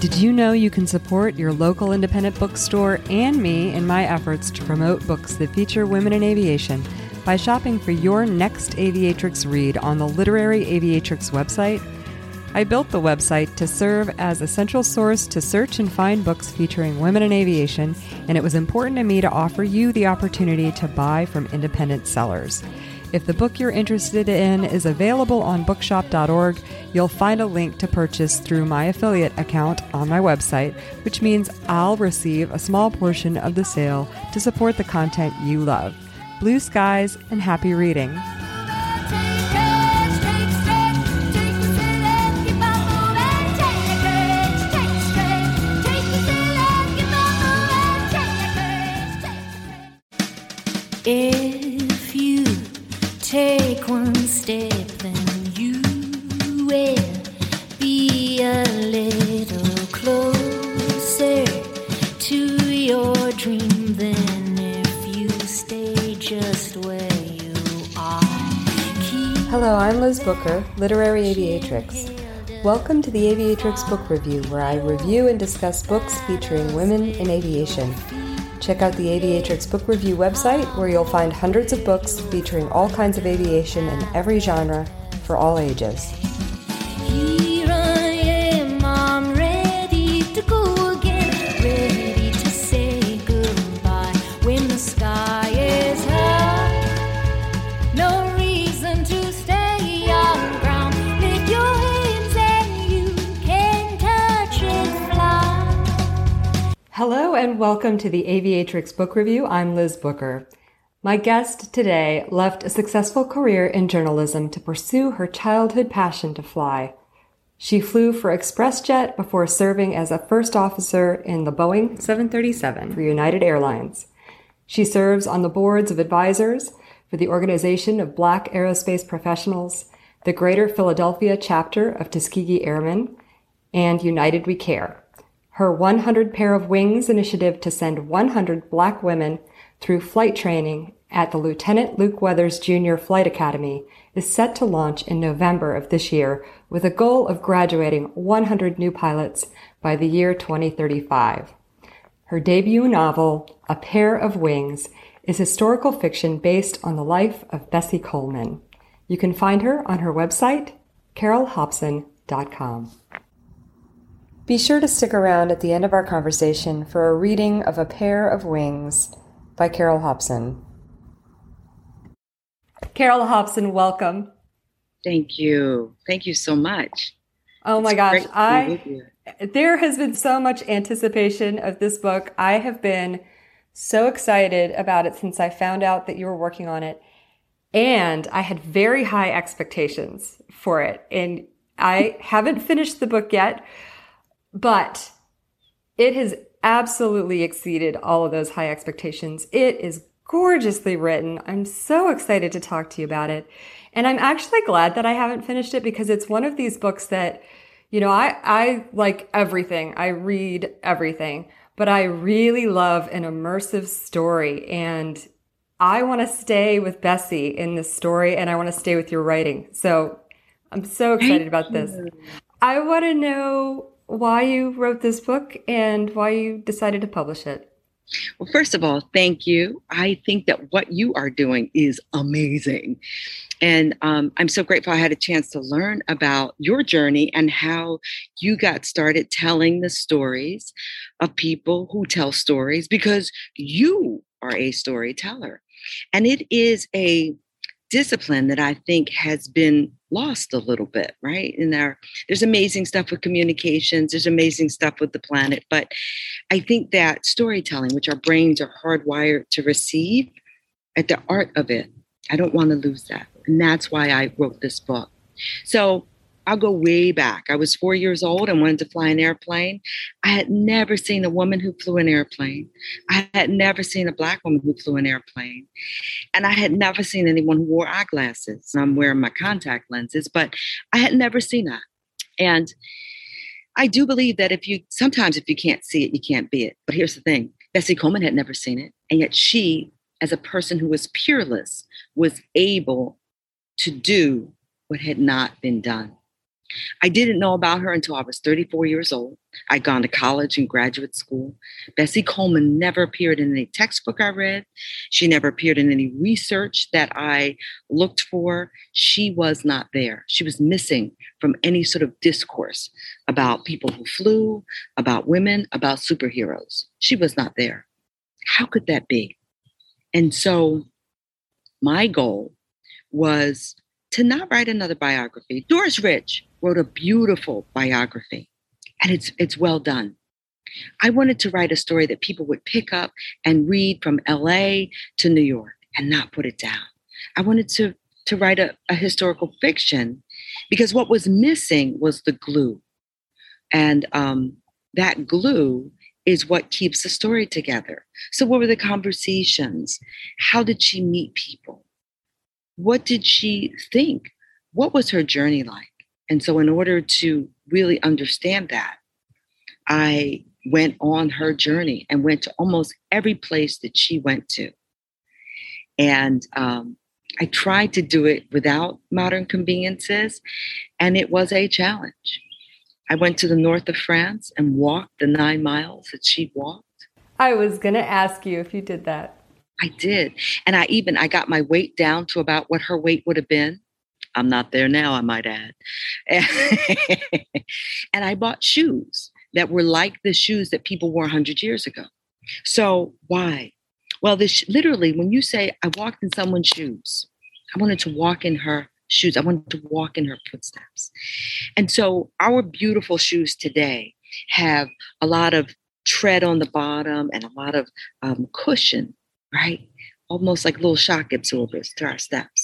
Did you know you can support your local independent bookstore and me in my efforts to promote books that feature women in aviation by shopping for your next Aviatrix read on the Literary Aviatrix website? I built the website to serve as a central source to search and find books featuring women in aviation, and it was important to me to offer you the opportunity to buy from independent sellers. If the book you're interested in is available on bookshop.org, you'll find a link to purchase through my affiliate account on my website, which means I'll receive a small portion of the sale to support the content you love. Blue skies and happy reading. Hello, I'm Liz Booker, Literary Aviatrix. Welcome to the Aviatrix Book Review, where I review and discuss books featuring women in aviation. Check out the Aviatrix Book Review website, where you'll find hundreds of books featuring all kinds of aviation in every genre for all ages. And welcome to the Aviatrix Book Review. I'm Liz Booker. My guest today left a successful career in journalism to pursue her childhood passion to fly. She flew for ExpressJet before serving as a first officer in the Boeing 737 for United Airlines. She serves on the boards of advisors for the Organization of Black Aerospace Professionals, the Greater Philadelphia chapter of Tuskegee Airmen, and United We Care. Her 100 Pair of Wings initiative to send 100 black women through flight training at the Lieutenant Luke Weathers Jr. Flight Academy is set to launch in November of this year with a goal of graduating 100 new pilots by the year 2035. Her debut novel, A Pair of Wings, is historical fiction based on the life of Bessie Coleman. You can find her on her website, carolehopson.com. Be sure to stick around at the end of our conversation for a reading of A Pair of Wings by Carole Hopson. Carole Hopson, welcome. Thank you. Thank you so much. Oh my It's gosh, great to be I there has been so much anticipation of this book. I have been so excited about it since I found out that you were working on it. And I had very high expectations for it. And I haven't finished the book yet, but it has absolutely exceeded all of those high expectations. It is gorgeously written. I'm so excited to talk to you about it. And I'm actually glad that I haven't finished it because it's one of these books that, you know, I, I like everything. I read everything, but I really love an immersive story. And I want to stay with Bessie in this story and I want to stay with your writing. So I'm so excited about this. I want to know why you wrote this book and why you decided to publish it. Well, first of all, thank you. I think that what you are doing is amazing. And um, I'm so grateful I had a chance to learn about your journey and how you got started telling the stories of people who tell stories because you are a storyteller. And it is a discipline that I think has been lost a little bit, right? In our there's amazing stuff with communications, there's amazing stuff with the planet, but I think that storytelling, which our brains are hardwired to receive, at the art of it, I don't want to lose that. And that's why I wrote this book. So I'll go way back. I was four years old and wanted to fly an airplane. I had never seen a woman who flew an airplane. I had never seen a black woman who flew an airplane. And I had never seen anyone who wore eyeglasses. I'm wearing my contact lenses, but I had never seen that. And I do believe that if you sometimes if you can't see it, you can't be it. But here's the thing Bessie Coleman had never seen it. And yet she, as a person who was peerless, was able to do what had not been done. I didn't know about her until I was 34 years old. I'd gone to college and graduate school. Bessie Coleman never appeared in any textbook I read. She never appeared in any research that I looked for. She was not there. She was missing from any sort of discourse about people who flew, about women, about superheroes. She was not there. How could that be? And so my goal was to not write another biography. Doris Rich wrote a beautiful biography, and it's it's well done. I wanted to write a story that people would pick up and read from LA to New York and not put it down. I wanted to to write a, a historical fiction because what was missing was the glue. And um, that glue is what keeps the story together. So, what were the conversations? How did she meet people? What did she think? What was her journey like? And so, in order to really understand that, I went on her journey and went to almost every place that she went to. And um, I tried to do it without modern conveniences, and it was a challenge. I went to the north of France and walked the nine miles that she walked. I was going to ask you if you did that. I did. And I even I got my weight down to about what her weight would have been. I'm not there now, I might add. and I bought shoes that were like the shoes that people wore 100 years ago. So, why? Well, this literally, when you say I walked in someone's shoes, I wanted to walk in her shoes. I wanted to walk in her footsteps. And so, our beautiful shoes today have a lot of tread on the bottom and a lot of um, cushion, right? Almost like little shock absorbers to our steps.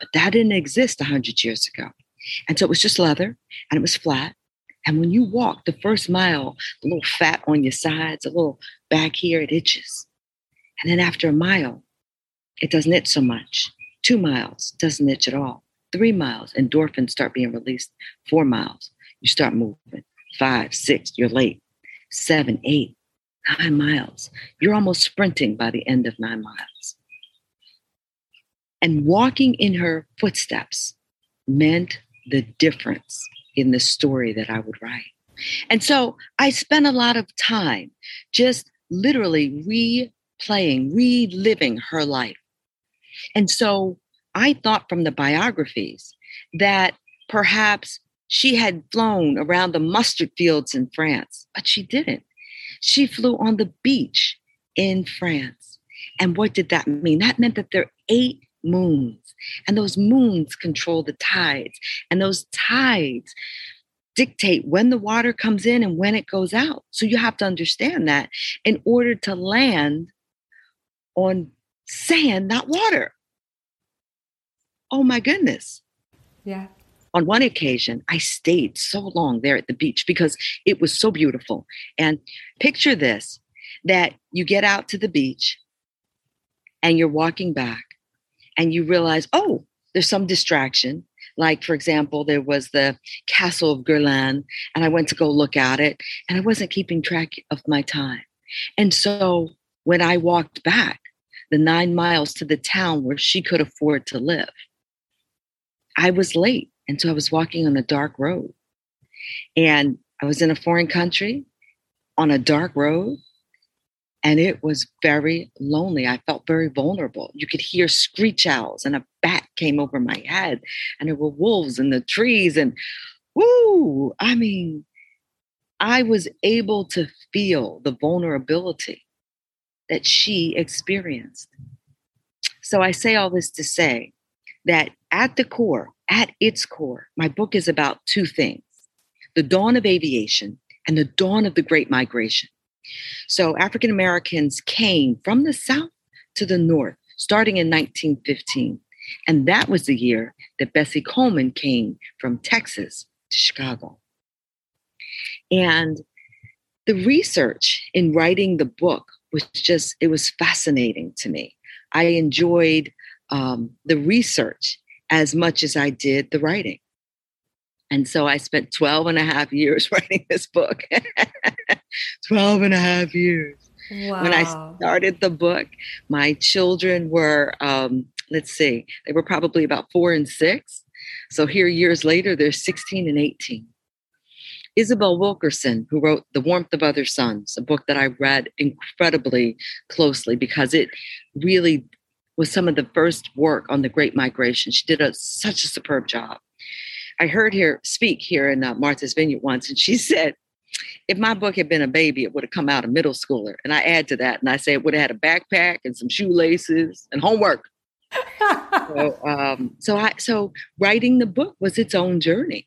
But that didn't exist 100 years ago. And so it was just leather and it was flat. And when you walk the first mile, a little fat on your sides, a little back here, it itches. And then after a mile, it doesn't itch so much. Two miles doesn't itch at all. Three miles, endorphins start being released. Four miles, you start moving. Five, six, you're late. Seven, eight, nine miles. You're almost sprinting by the end of nine miles. And walking in her footsteps meant the difference in the story that I would write. And so I spent a lot of time just literally replaying, reliving her life. And so I thought from the biographies that perhaps she had flown around the mustard fields in France, but she didn't. She flew on the beach in France. And what did that mean? That meant that there are eight moons, and those moons control the tides, and those tides dictate when the water comes in and when it goes out. So you have to understand that in order to land on sand, not water. Oh my goodness. Yeah. On one occasion, I stayed so long there at the beach because it was so beautiful. And picture this that you get out to the beach and you're walking back and you realize, oh, there's some distraction. Like, for example, there was the Castle of Guerlain, and I went to go look at it, and I wasn't keeping track of my time. And so when I walked back the nine miles to the town where she could afford to live, I was late. And so I was walking on a dark road. And I was in a foreign country on a dark road and it was very lonely. I felt very vulnerable. You could hear screech owls, and a bat came over my head, and there were wolves in the trees. And whoo, I mean, I was able to feel the vulnerability that she experienced. So I say all this to say that at the core, at its core, my book is about two things the dawn of aviation and the dawn of the Great Migration. So African Americans came from the South to the North starting in 1915. And that was the year that Bessie Coleman came from Texas to Chicago. And the research in writing the book was just, it was fascinating to me. I enjoyed um, the research as much as I did the writing. And so I spent 12 and a half years writing this book. 12 and a half years. Wow. When I started the book, my children were, um, let's see, they were probably about four and six. So here, years later, they're 16 and 18. Isabel Wilkerson, who wrote The Warmth of Other Suns, a book that I read incredibly closely because it really was some of the first work on the Great Migration. She did a, such a superb job. I heard her speak here in uh, Martha's Vineyard once, and she said, if my book had been a baby, it would have come out a middle schooler. And I add to that, and I say it would have had a backpack and some shoelaces and homework. so, um, so I, so writing the book was its own journey.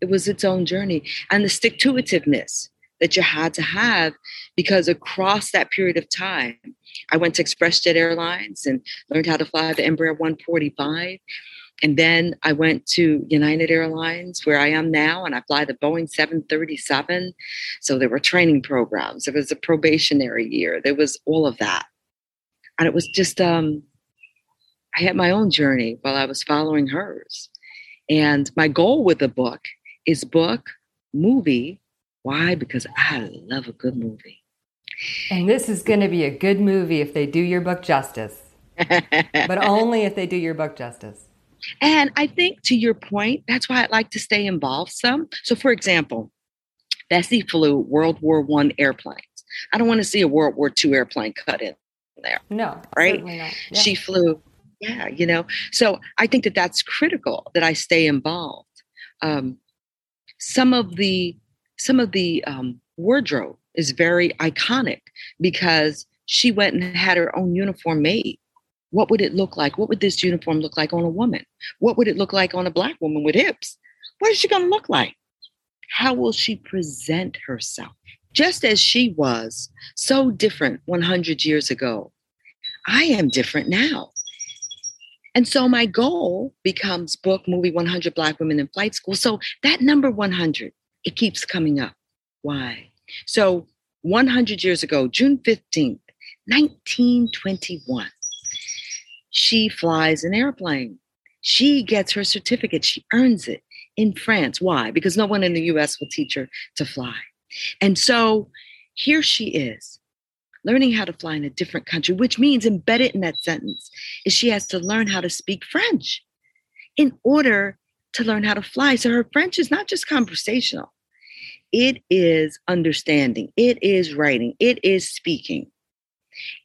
It was its own journey, and the stick to itiveness that you had to have because across that period of time, I went to ExpressJet Airlines and learned how to fly the Embraer 145. And then I went to United Airlines, where I am now, and I fly the Boeing 737. So there were training programs. There was a probationary year. There was all of that, and it was just um, I had my own journey while I was following hers. And my goal with the book is book, movie. Why? Because I love a good movie. And this is going to be a good movie if they do your book justice, but only if they do your book justice. And I think to your point, that's why I'd like to stay involved some. So, for example, Bessie flew World War One airplanes. I don't want to see a World War II airplane cut in there. No, right? Yeah. She flew, yeah, you know. So I think that that's critical that I stay involved. Um, some of the some of the um, wardrobe is very iconic because she went and had her own uniform made. What would it look like? What would this uniform look like on a woman? What would it look like on a black woman with hips? What is she going to look like? How will she present herself? Just as she was so different 100 years ago, I am different now. And so my goal becomes book, movie 100 Black Women in Flight School. So that number 100, it keeps coming up. Why? So 100 years ago, June 15th, 1921, she flies an airplane. She gets her certificate. She earns it in France. Why? Because no one in the US will teach her to fly. And so here she is, learning how to fly in a different country, which means embedded in that sentence is she has to learn how to speak French in order to learn how to fly. So her French is not just conversational, it is understanding, it is writing, it is speaking.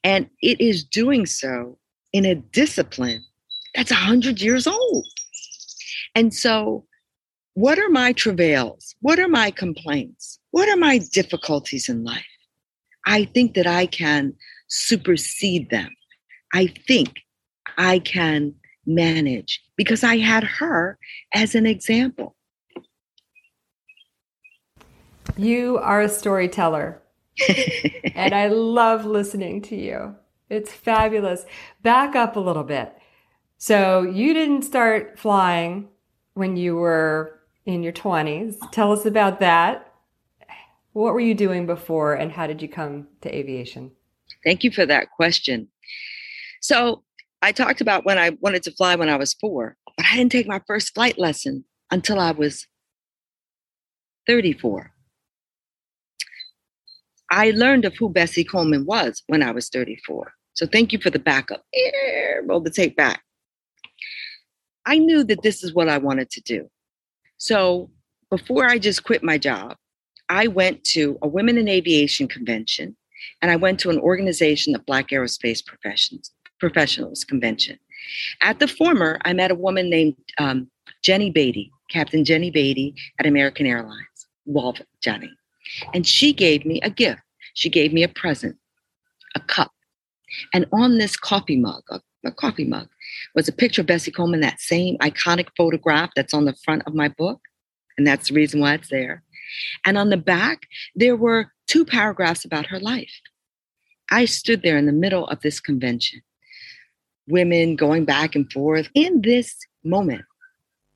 And it is doing so in a discipline that's 100 years old. And so, what are my travails? What are my complaints? What are my difficulties in life? I think that I can supersede them. I think I can manage because I had her as an example. You are a storyteller, and I love listening to you. It's fabulous. Back up a little bit. So, you didn't start flying when you were in your 20s. Tell us about that. What were you doing before, and how did you come to aviation? Thank you for that question. So, I talked about when I wanted to fly when I was four, but I didn't take my first flight lesson until I was 34. I learned of who Bessie Coleman was when I was 34. So thank you for the backup. roll the tape back. I knew that this is what I wanted to do. So before I just quit my job, I went to a Women in Aviation convention and I went to an organization of Black aerospace professions, professionals convention. At the former, I met a woman named um, Jenny Beatty, Captain Jenny Beatty at American Airlines. Love Jenny. And she gave me a gift. She gave me a present, a cup. And on this coffee mug, a, a coffee mug, was a picture of Bessie Coleman, that same iconic photograph that's on the front of my book. And that's the reason why it's there. And on the back, there were two paragraphs about her life. I stood there in the middle of this convention, women going back and forth. In this moment,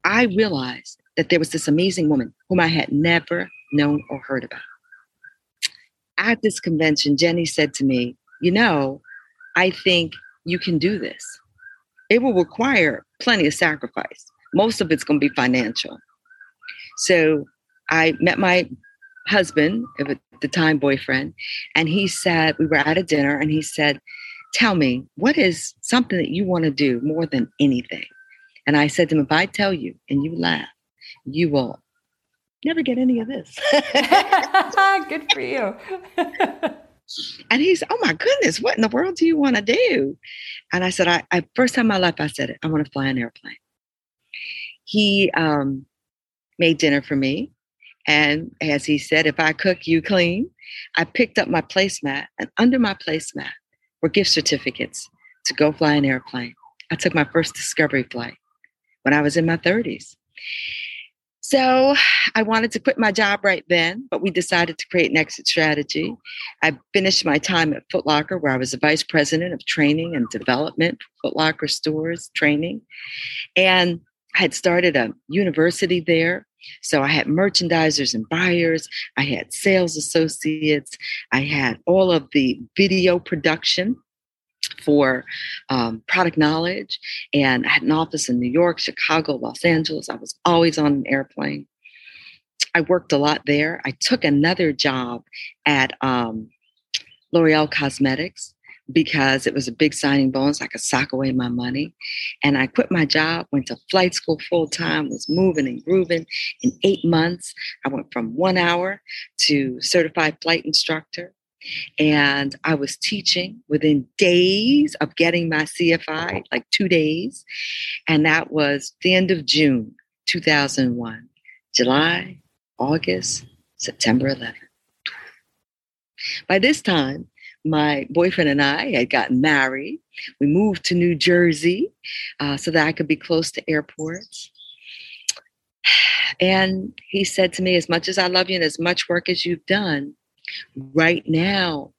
I realized that there was this amazing woman whom I had never known or heard about. At this convention, Jenny said to me, You know, I think you can do this. It will require plenty of sacrifice. Most of it's going to be financial. So I met my husband, at the time boyfriend, and he said, We were at a dinner, and he said, Tell me, what is something that you want to do more than anything? And I said to him, if I tell you and you laugh, you will never get any of this. Good for you. and he's, oh my goodness, what in the world do you want to do? And I said, I, I first time in my life, I said, it, I want to fly an airplane. He um, made dinner for me. And as he said, if I cook, you clean. I picked up my placemat, and under my placemat were gift certificates to go fly an airplane. I took my first discovery flight when I was in my 30s. So I wanted to quit my job right then, but we decided to create an exit strategy. I finished my time at Foot Locker, where I was the vice president of training and development, Foot Locker stores training. And I had started a university there. So I had merchandisers and buyers, I had sales associates, I had all of the video production for um, product knowledge. And I had an office in New York, Chicago, Los Angeles. I was always on an airplane. I worked a lot there. I took another job at um, L'Oreal Cosmetics because it was a big signing bonus. I could sock away my money. And I quit my job, went to flight school full time, was moving and grooving. In eight months, I went from one hour to certified flight instructor. And I was teaching within days of getting my CFI, like two days. And that was the end of June 2001, July, August, September 11th. By this time, my boyfriend and I had gotten married. We moved to New Jersey uh, so that I could be close to airports. And he said to me, As much as I love you and as much work as you've done, right now,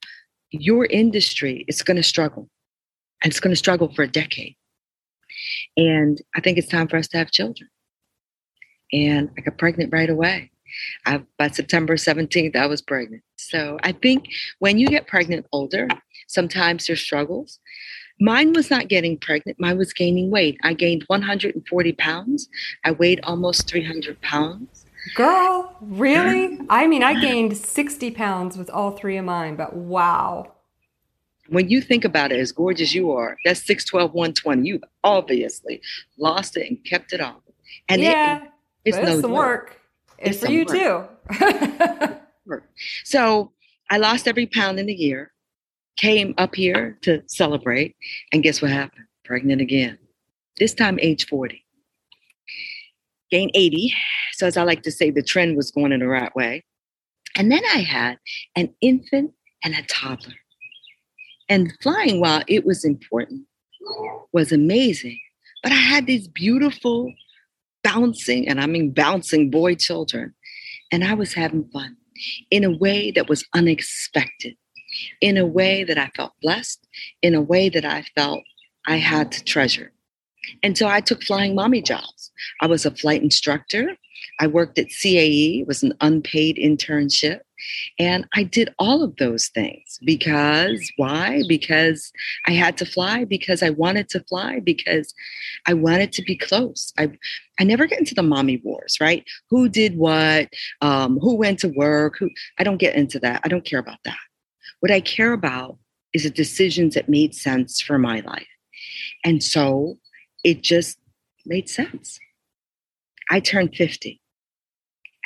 your industry is going to struggle. And it's going to struggle for a decade. And I think it's time for us to have children. And I got pregnant right away. I, by September 17th, I was pregnant. So I think when you get pregnant older, sometimes there's struggles. Mine was not getting pregnant, mine was gaining weight. I gained 140 pounds. I weighed almost 300 pounds. Girl, really? I mean, I gained 60 pounds with all three of mine, but wow. When you think about it, as gorgeous you are, that's 6'12, 120. You obviously lost it and kept it off. And yeah, it, it's it's no some work. And It's for you work. too. So I lost every pound in a year, came up here to celebrate, and guess what happened? Pregnant again. This time, age 40. Gained 80. So, as I like to say, the trend was going in the right way. And then I had an infant and a toddler. And flying, while it was important, was amazing. But I had these beautiful, bouncing, and I mean bouncing boy children. And I was having fun in a way that was unexpected, in a way that I felt blessed, in a way that I felt I had to treasure. And so I took flying mommy jobs. I was a flight instructor. I worked at CAE, it was an unpaid internship. And I did all of those things because why? Because I had to fly, because I wanted to fly, because I wanted to be close. I I never get into the mommy wars, right? Who did what? Um, who went to work? Who I don't get into that. I don't care about that. What I care about is the decisions that made sense for my life. And so it just made sense. I turned 50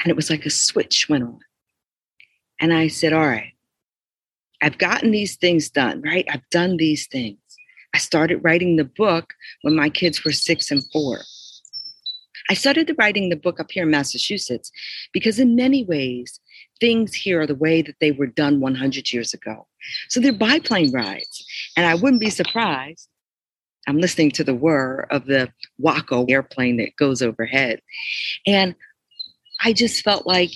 and it was like a switch went on. And I said, All right, I've gotten these things done, right? I've done these things. I started writing the book when my kids were six and four. I started writing the book up here in Massachusetts because, in many ways, things here are the way that they were done 100 years ago. So they're biplane rides. And I wouldn't be surprised. I'm listening to the whir of the Waco airplane that goes overhead. And I just felt like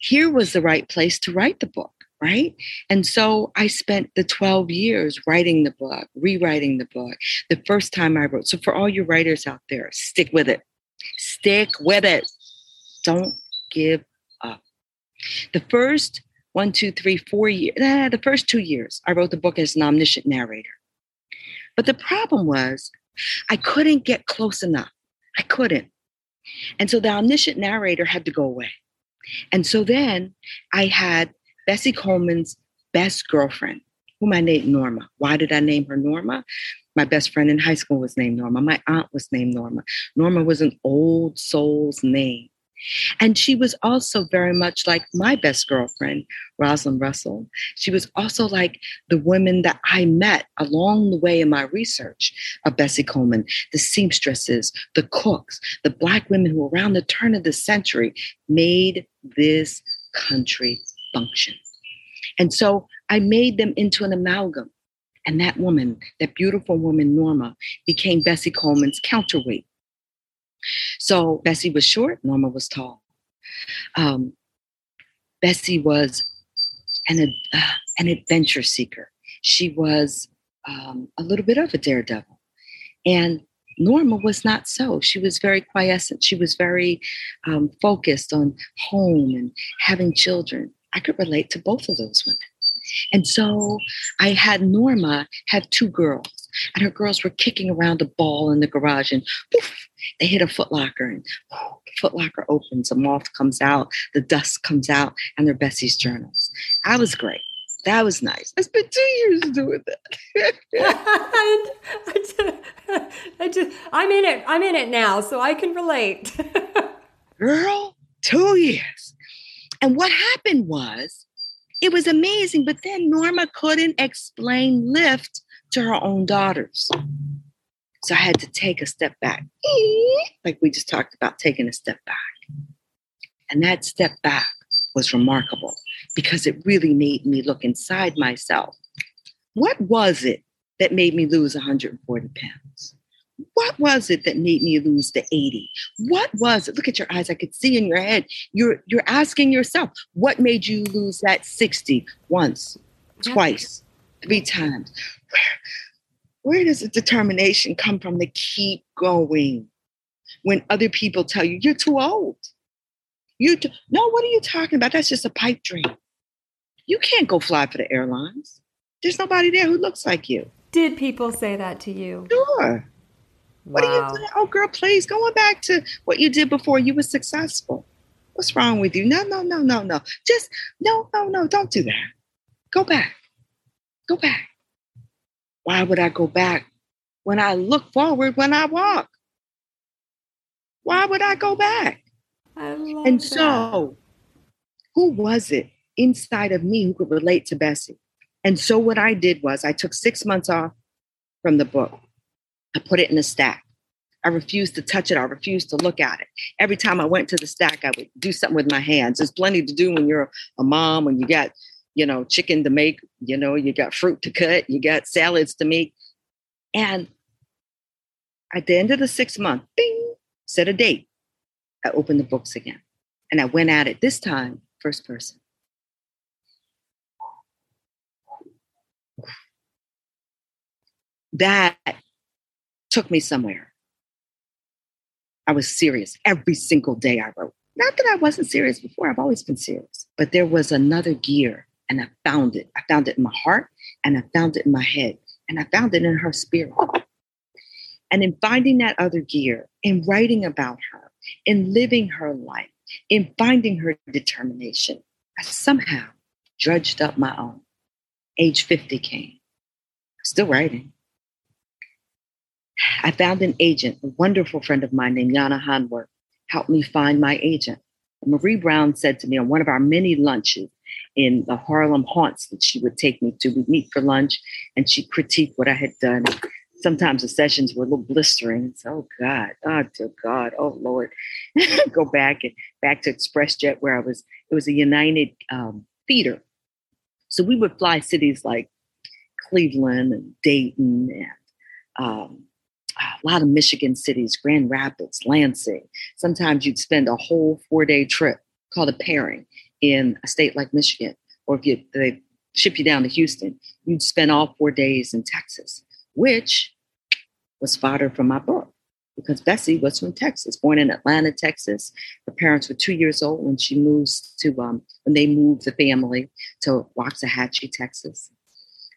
here was the right place to write the book, right? And so I spent the 12 years writing the book, rewriting the book. The first time I wrote. So for all you writers out there, stick with it. Stick with it. Don't give up. The first one, two, three, four years, eh, the first two years, I wrote the book as an omniscient narrator. But the problem was I couldn't get close enough. I couldn't. And so the omniscient narrator had to go away. And so then I had Bessie Coleman's best girlfriend, whom I named Norma. Why did I name her Norma? My best friend in high school was named Norma. My aunt was named Norma. Norma was an old soul's name. And she was also very much like my best girlfriend, Rosalind Russell. She was also like the women that I met along the way in my research of Bessie Coleman, the seamstresses, the cooks, the Black women who, around the turn of the century, made this country function. And so I made them into an amalgam. And that woman, that beautiful woman, Norma, became Bessie Coleman's counterweight. So Bessie was short, Norma was tall. Um, Bessie was an, uh, an adventure seeker. She was um, a little bit of a daredevil. And Norma was not so. She was very quiescent. She was very um, focused on home and having children. I could relate to both of those women. And so I had Norma have two girls, and her girls were kicking around a ball in the garage, and poof, they hit a footlocker, and footlocker opens, a moth comes out, the dust comes out, and they're Bessie's journals. I was great. That was nice. I spent two years doing that. I, I, I just, I'm in it. I'm in it now, so I can relate. Girl, two years. And what happened was, it was amazing, but then Norma couldn't explain lift to her own daughters. So I had to take a step back, like we just talked about taking a step back. And that step back was remarkable because it really made me look inside myself. What was it that made me lose 140 pounds? What was it that made me lose the 80? What was it? Look at your eyes. I could see in your head. You're you're asking yourself, what made you lose that 60 once, twice, three times? Where, where does the determination come from to keep going when other people tell you you're too old? You t- no, what are you talking about? That's just a pipe dream. You can't go fly for the airlines. There's nobody there who looks like you. Did people say that to you? Sure. What are you doing? Oh, girl, please, going back to what you did before you were successful. What's wrong with you? No, no, no, no, no. Just no, no, no, don't do that. Go back. Go back. Why would I go back when I look forward when I walk? Why would I go back? I love And that. so, who was it inside of me who could relate to Bessie? And so, what I did was I took six months off from the book. I put it in a stack. I refused to touch it. I refused to look at it. Every time I went to the stack, I would do something with my hands. There's plenty to do when you're a mom, when you got, you know, chicken to make, you know, you got fruit to cut, you got salads to make. And at the end of the six month, bing, set a date. I opened the books again. And I went at it this time, first person. That took me somewhere. I was serious every single day I wrote. Not that I wasn't serious before, I've always been serious. But there was another gear, and I found it. I found it in my heart, and I found it in my head, and I found it in her spirit. And in finding that other gear, in writing about her, in living her life, in finding her determination, I somehow dredged up my own. Age 50 came. Still writing. I found an agent, a wonderful friend of mine named Yana Hanworth, helped me find my agent. Marie Brown said to me on one of our many lunches in the Harlem haunts that she would take me to, we'd meet for lunch and she'd critique what I had done. Sometimes the sessions were a little blistering. So, oh God, oh dear God, oh Lord. Go back and back to ExpressJet where I was, it was a United um, feeder. So we would fly cities like Cleveland and Dayton and um, a lot of Michigan cities, Grand Rapids, Lansing. Sometimes you'd spend a whole four day trip called a pairing in a state like Michigan. Or if you, they ship you down to Houston, you'd spend all four days in Texas, which was fodder for my book because Bessie was from Texas, born in Atlanta, Texas. Her parents were two years old when she moves to, um, when they moved the family to Waxahachie, Texas.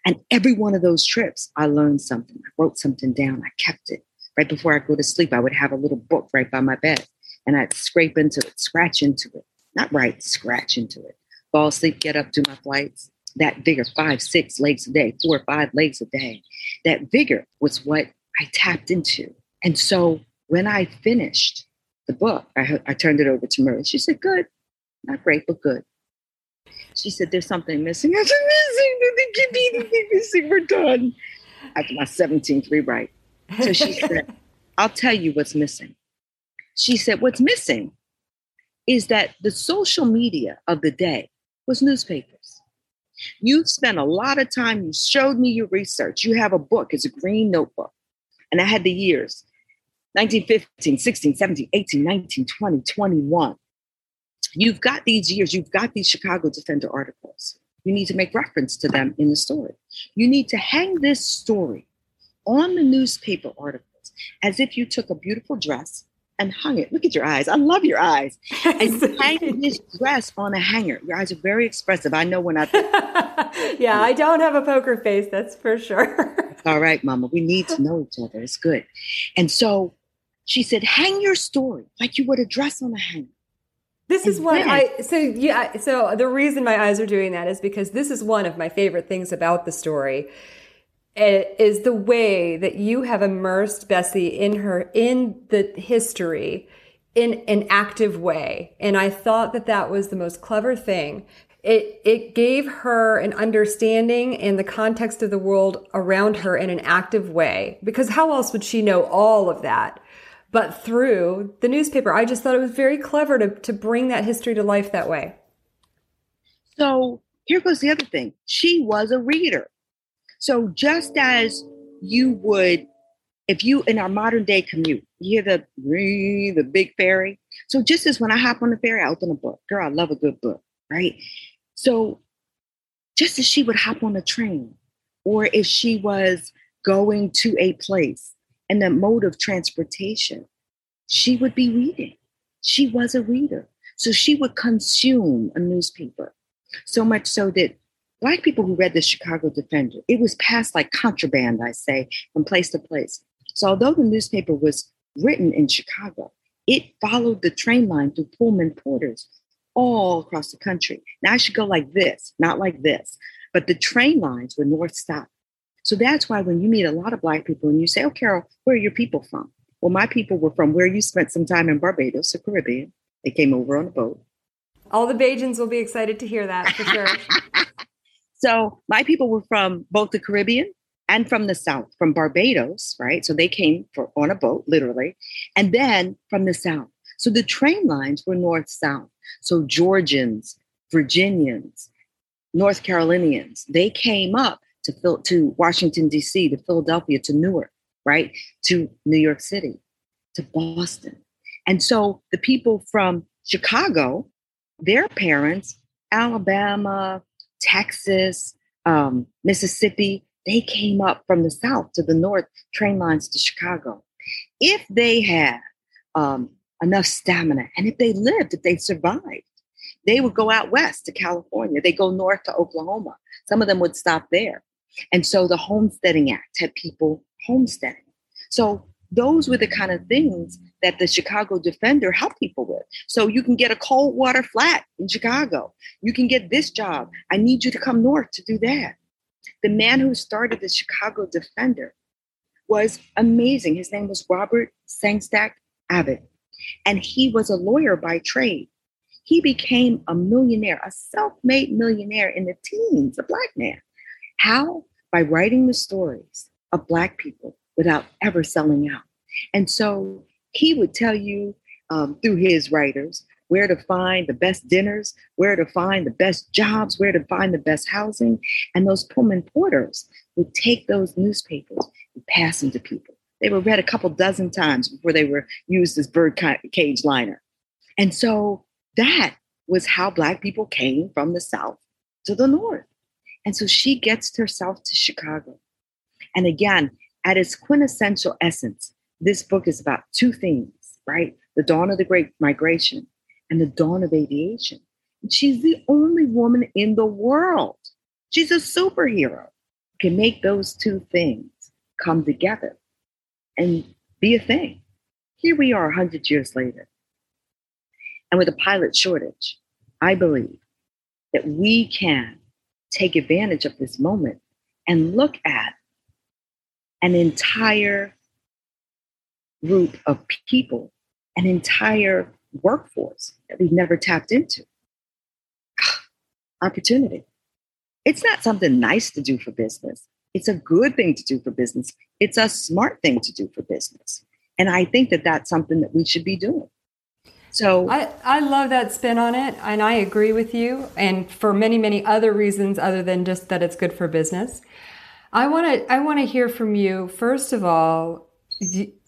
And every one of those trips, I learned something. I wrote something down. I kept it. Right before I go to sleep, I would have a little book right by my bed and I'd scrape into it, scratch into it. Not right, scratch into it. Fall asleep, get up, do my flights. that vigor, five, six legs a day, four or five legs a day. That vigor was what I tapped into. And so when I finished the book, I, I turned it over to Marie. She said, Good, not great, but good. She said, There's something missing. I said, Missing, nothing can be anything missing. We're done. After my 17th rewrite. So she said, I'll tell you what's missing. She said, What's missing is that the social media of the day was newspapers. You spent a lot of time, you showed me your research. You have a book, it's a green notebook. And I had the years 1915, 16, 17, 18, 19, 20, 21. You've got these years, you've got these Chicago Defender articles. You need to make reference to them in the story. You need to hang this story on the newspaper articles as if you took a beautiful dress and hung it. Look at your eyes. I love your eyes. And hang this dress on a hanger. Your eyes are very expressive. I know when I. yeah, I don't have a poker face, that's for sure. All right, Mama, we need to know each other. It's good. And so she said, hang your story like you would a dress on a hanger. This is what I so yeah so the reason my eyes are doing that is because this is one of my favorite things about the story Eh, is the way that you have immersed Bessie in her in the history in an active way and I thought that that was the most clever thing it it gave her an understanding in the context of the world around her in an active way because how else would she know all of that but through the newspaper. I just thought it was very clever to, to bring that history to life that way. So here goes the other thing. She was a reader. So just as you would, if you in our modern day commute, you hear the the big ferry. So just as when I hop on the ferry, I open a book. Girl, I love a good book, right? So just as she would hop on a train, or if she was going to a place and the mode of transportation, she would be reading. She was a reader. So she would consume a newspaper. So much so that Black people who read the Chicago Defender, it was passed like contraband, I say, from place to place. So although the newspaper was written in Chicago, it followed the train line through Pullman porters all across the country. Now I should go like this, not like this. But the train lines were north south. So that's why when you meet a lot of Black people and you say, Oh, Carole, where are your people from? Well, my people were from where you spent some time in Barbados, the Caribbean. They came over on a boat. All the Bajans will be excited to hear that for sure. So my people were from both the Caribbean and from the South, from Barbados, right? So they came for, on a boat, literally, and then from the South. So the train lines were north south. So Georgians, Virginians, North Carolinians, they came up to Phil, to Washington D.C., to Philadelphia, to Newark, right, to New York City, to Boston, and so the people from Chicago, their parents, Alabama, Texas, um, Mississippi, they came up from the south to the north, train lines to Chicago. If they had um, enough stamina and if they lived, if they survived, they would go out west to California. They go north to Oklahoma. Some of them would stop there. And so the Homesteading Act had people homesteading. So those were the kind of things that the Chicago Defender helped people with. So you can get a cold water flat in Chicago. You can get this job. I need you to come north to do that. The man who started the Chicago Defender was amazing. His name was Robert Sengstacke Abbott, and he was a lawyer by trade. He became a millionaire, a self made millionaire in the teens, a Black man. How? By writing the stories of Black people without ever selling out. And so he would tell you um, through his writers where to find the best dinners, where to find the best jobs, where to find the best housing. And those Pullman porters would take those newspapers and pass them to people. They were read a couple dozen times before they were used as bird cage liner. And so that was how Black people came from the South to the North. And so she gets herself to Chicago. And again, at its quintessential essence, this book is about two things, right? The dawn of the Great Migration and the dawn of aviation. And she's the only woman in the world. She's a superhero. Can make those two things come together and be a thing. Here we are 100 years later. And with a pilot shortage, I believe that we can take advantage of this moment and look at an entire group of people, an entire workforce that we've never tapped into. Opportunity. It's not something nice to do for business. It's a good thing to do for business. It's a smart thing to do for business. And I think that that's something that we should be doing. So I, I love that spin on it, and I agree with you. And for many, many other reasons, other than just that it's good for business, I want to I want to hear from you. First of all,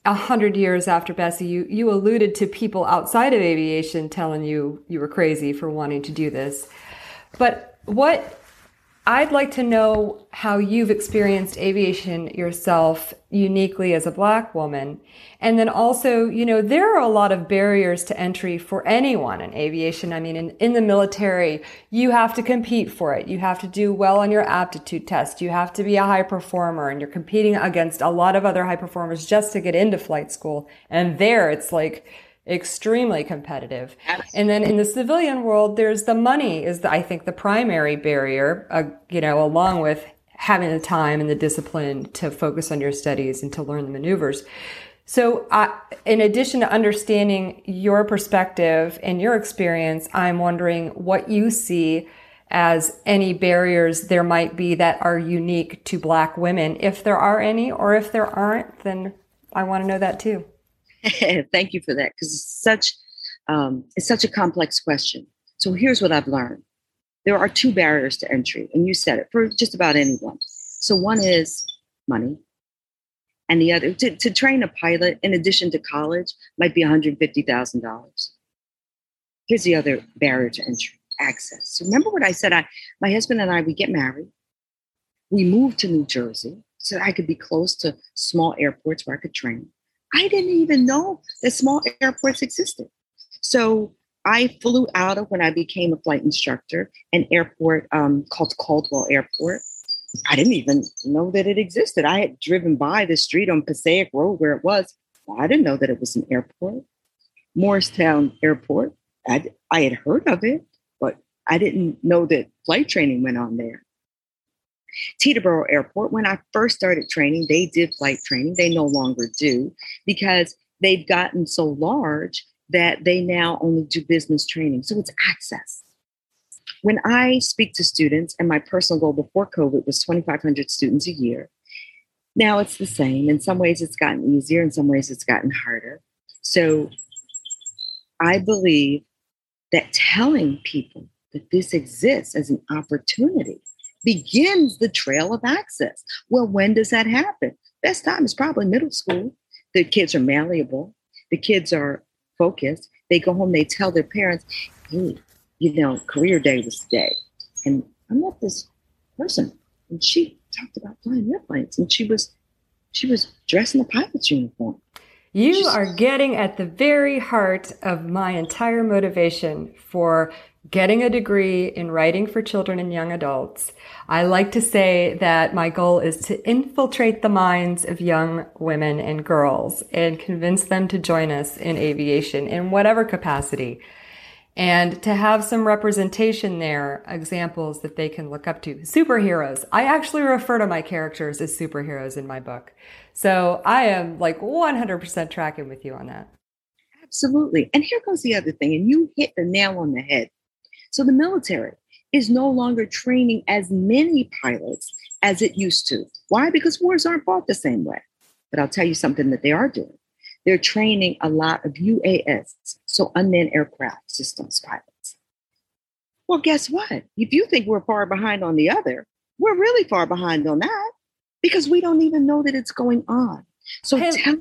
a hundred years after Bessie, you you alluded to people outside of aviation telling you you were crazy for wanting to do this. But what I'd like to know how you've experienced aviation yourself uniquely as a black woman. And then also, you know, there are a lot of barriers to entry for anyone in aviation. I mean, in, in the military, you have to compete for it. You have to do well on your aptitude test. You have to be a high performer and you're competing against a lot of other high performers just to get into flight school. And there it's like, extremely competitive. And then in the civilian world, there's the money is the, I think the primary barrier, uh, you know, along with having the time and the discipline to focus on your studies and to learn the maneuvers. So, uh, in addition to understanding your perspective and your experience, I'm wondering what you see as any barriers there might be that are unique to Black women, if there are any, or if there aren't, then I want to know that too. Thank you for that because it's such um, it's such a complex question. So here's what I've learned: there are two barriers to entry, and you said it for just about anyone. So one is money, and the other to, to train a pilot in addition to college might be one hundred fifty thousand dollars. Here's the other barrier to entry: access. So remember what I said? I my husband and I we get married. We moved to New Jersey so I could be close to small airports where I could train. I didn't even know that small airports existed. So I flew out of when I became a flight instructor, an airport um, called Caldwell Airport. I didn't even know that it existed. I had driven by the street on Passaic Road where it was. I didn't know that it was an airport. Morristown Airport. I, I had heard of it, but I didn't know that flight training went on there. Teterboro Airport, when I first started training, they did flight training. They no longer do because they've gotten so large that they now only do business training. So it's access. When I speak to students, and my personal goal before COVID was 2,500 students a year, now it's the same. In some ways, it's gotten easier, in some ways, it's gotten harder. So I believe that telling people that this exists as an opportunity begins the trail of access. Well, when does that happen? Best time is probably middle school. The kids are malleable, the kids are focused. They go home, they tell their parents, hey, you know, career day was today. And I met this person and she talked about flying airplanes and she was she was dressed in a pilot's uniform. You are getting at the very heart of my entire motivation for getting a degree in writing for children and young adults. I like to say that my goal is to infiltrate the minds of young women and girls and convince them to join us in aviation in whatever capacity. And to have some representation there, examples that they can look up to. Superheroes. I actually refer to my characters as superheroes in my book. So I am like 100% tracking with you on that. Absolutely. And here goes the other thing, and you hit the nail on the head. So the military is no longer training as many pilots as it used to. Why? Because wars aren't fought the same way. But I'll tell you something that they are doing. They're training a lot of UAS, so unmanned aircraft systems pilots. Well, guess what? If you think we're far behind on the other, we're really far behind on that because we don't even know that it's going on. So Hey, tell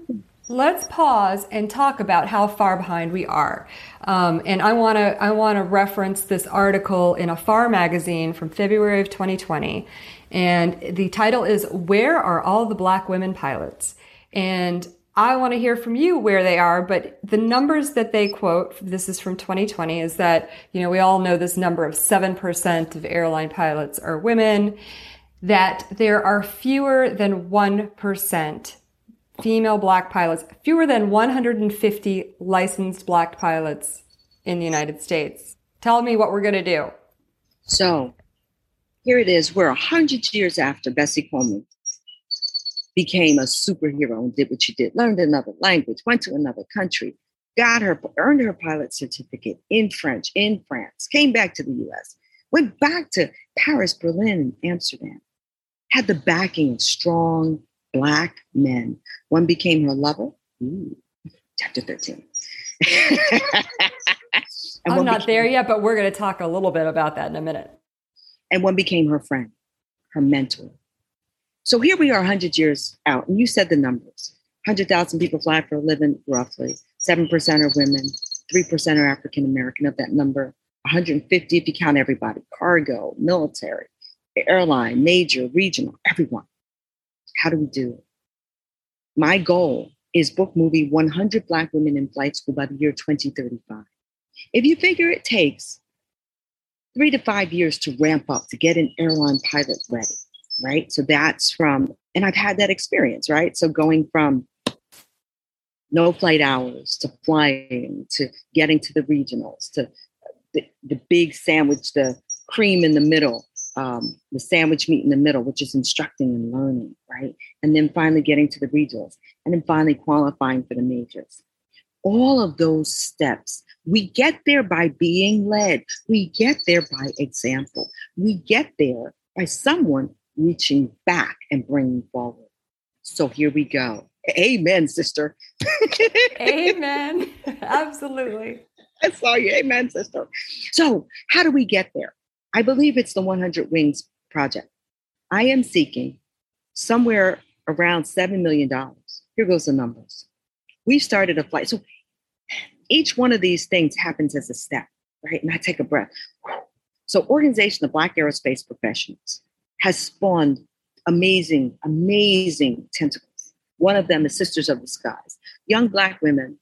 Let's pause and talk about how far behind we are. Um, and I want to I want to reference this article in a FAR magazine from February of 2020, and the title is "Where Are All the Black Women Pilots?" And I want to hear from you where they are, but the numbers that they quote, this is from 2020, is that, you know, we all know this number of 7% of airline pilots are women, that there are fewer than 1% female black pilots, fewer than 150 licensed black pilots in the United States. Tell me what we're going to do. So here it is. We're a hundred years after Bessie Coleman became a superhero and did what she did, learned another language, went to another country, got her, earned her pilot certificate in French in France, came back to the US, went back to Paris, Berlin, and Amsterdam, had the backing of strong Black men. One became her lover. Ooh, chapter 13. I'm not became, there yet, but we're going to talk a little bit about that in a minute. And one became her friend, her mentor. So here we are 100 years out, and you said the numbers 100,000 people fly for a living, roughly. 7% are women, 3% are African American of that number. 150 if you count everybody cargo, military, airline, major, regional, everyone. How do we do it? My goal is book movie 100 Black women in flight school by the year 2035. If you figure it takes three to five years to ramp up to get an airline pilot ready, right? So that's from, and I've had that experience, right? So going from no flight hours to flying to getting to the regionals to the, the big sandwich, the cream in the middle, um, the sandwich meat in the middle, which is instructing and learning, right? And then finally getting to the regionals and then finally qualifying for the majors. All of those steps, we get there by being led. We get there by example. We get there by someone reaching back and bringing forward. So here we go. Amen, sister. Amen. Absolutely. I saw you. Amen, sister. So, how do we get there? I believe it's the 100 Wings project. I am seeking somewhere around $7 million. Here goes the numbers. We started a flight. So, each one of these things happens as a step, right? And I take a breath. So, Organization of Black Aerospace Professionals has spawned amazing, amazing tentacles. One of them is Sisters of the Skies, young Black women,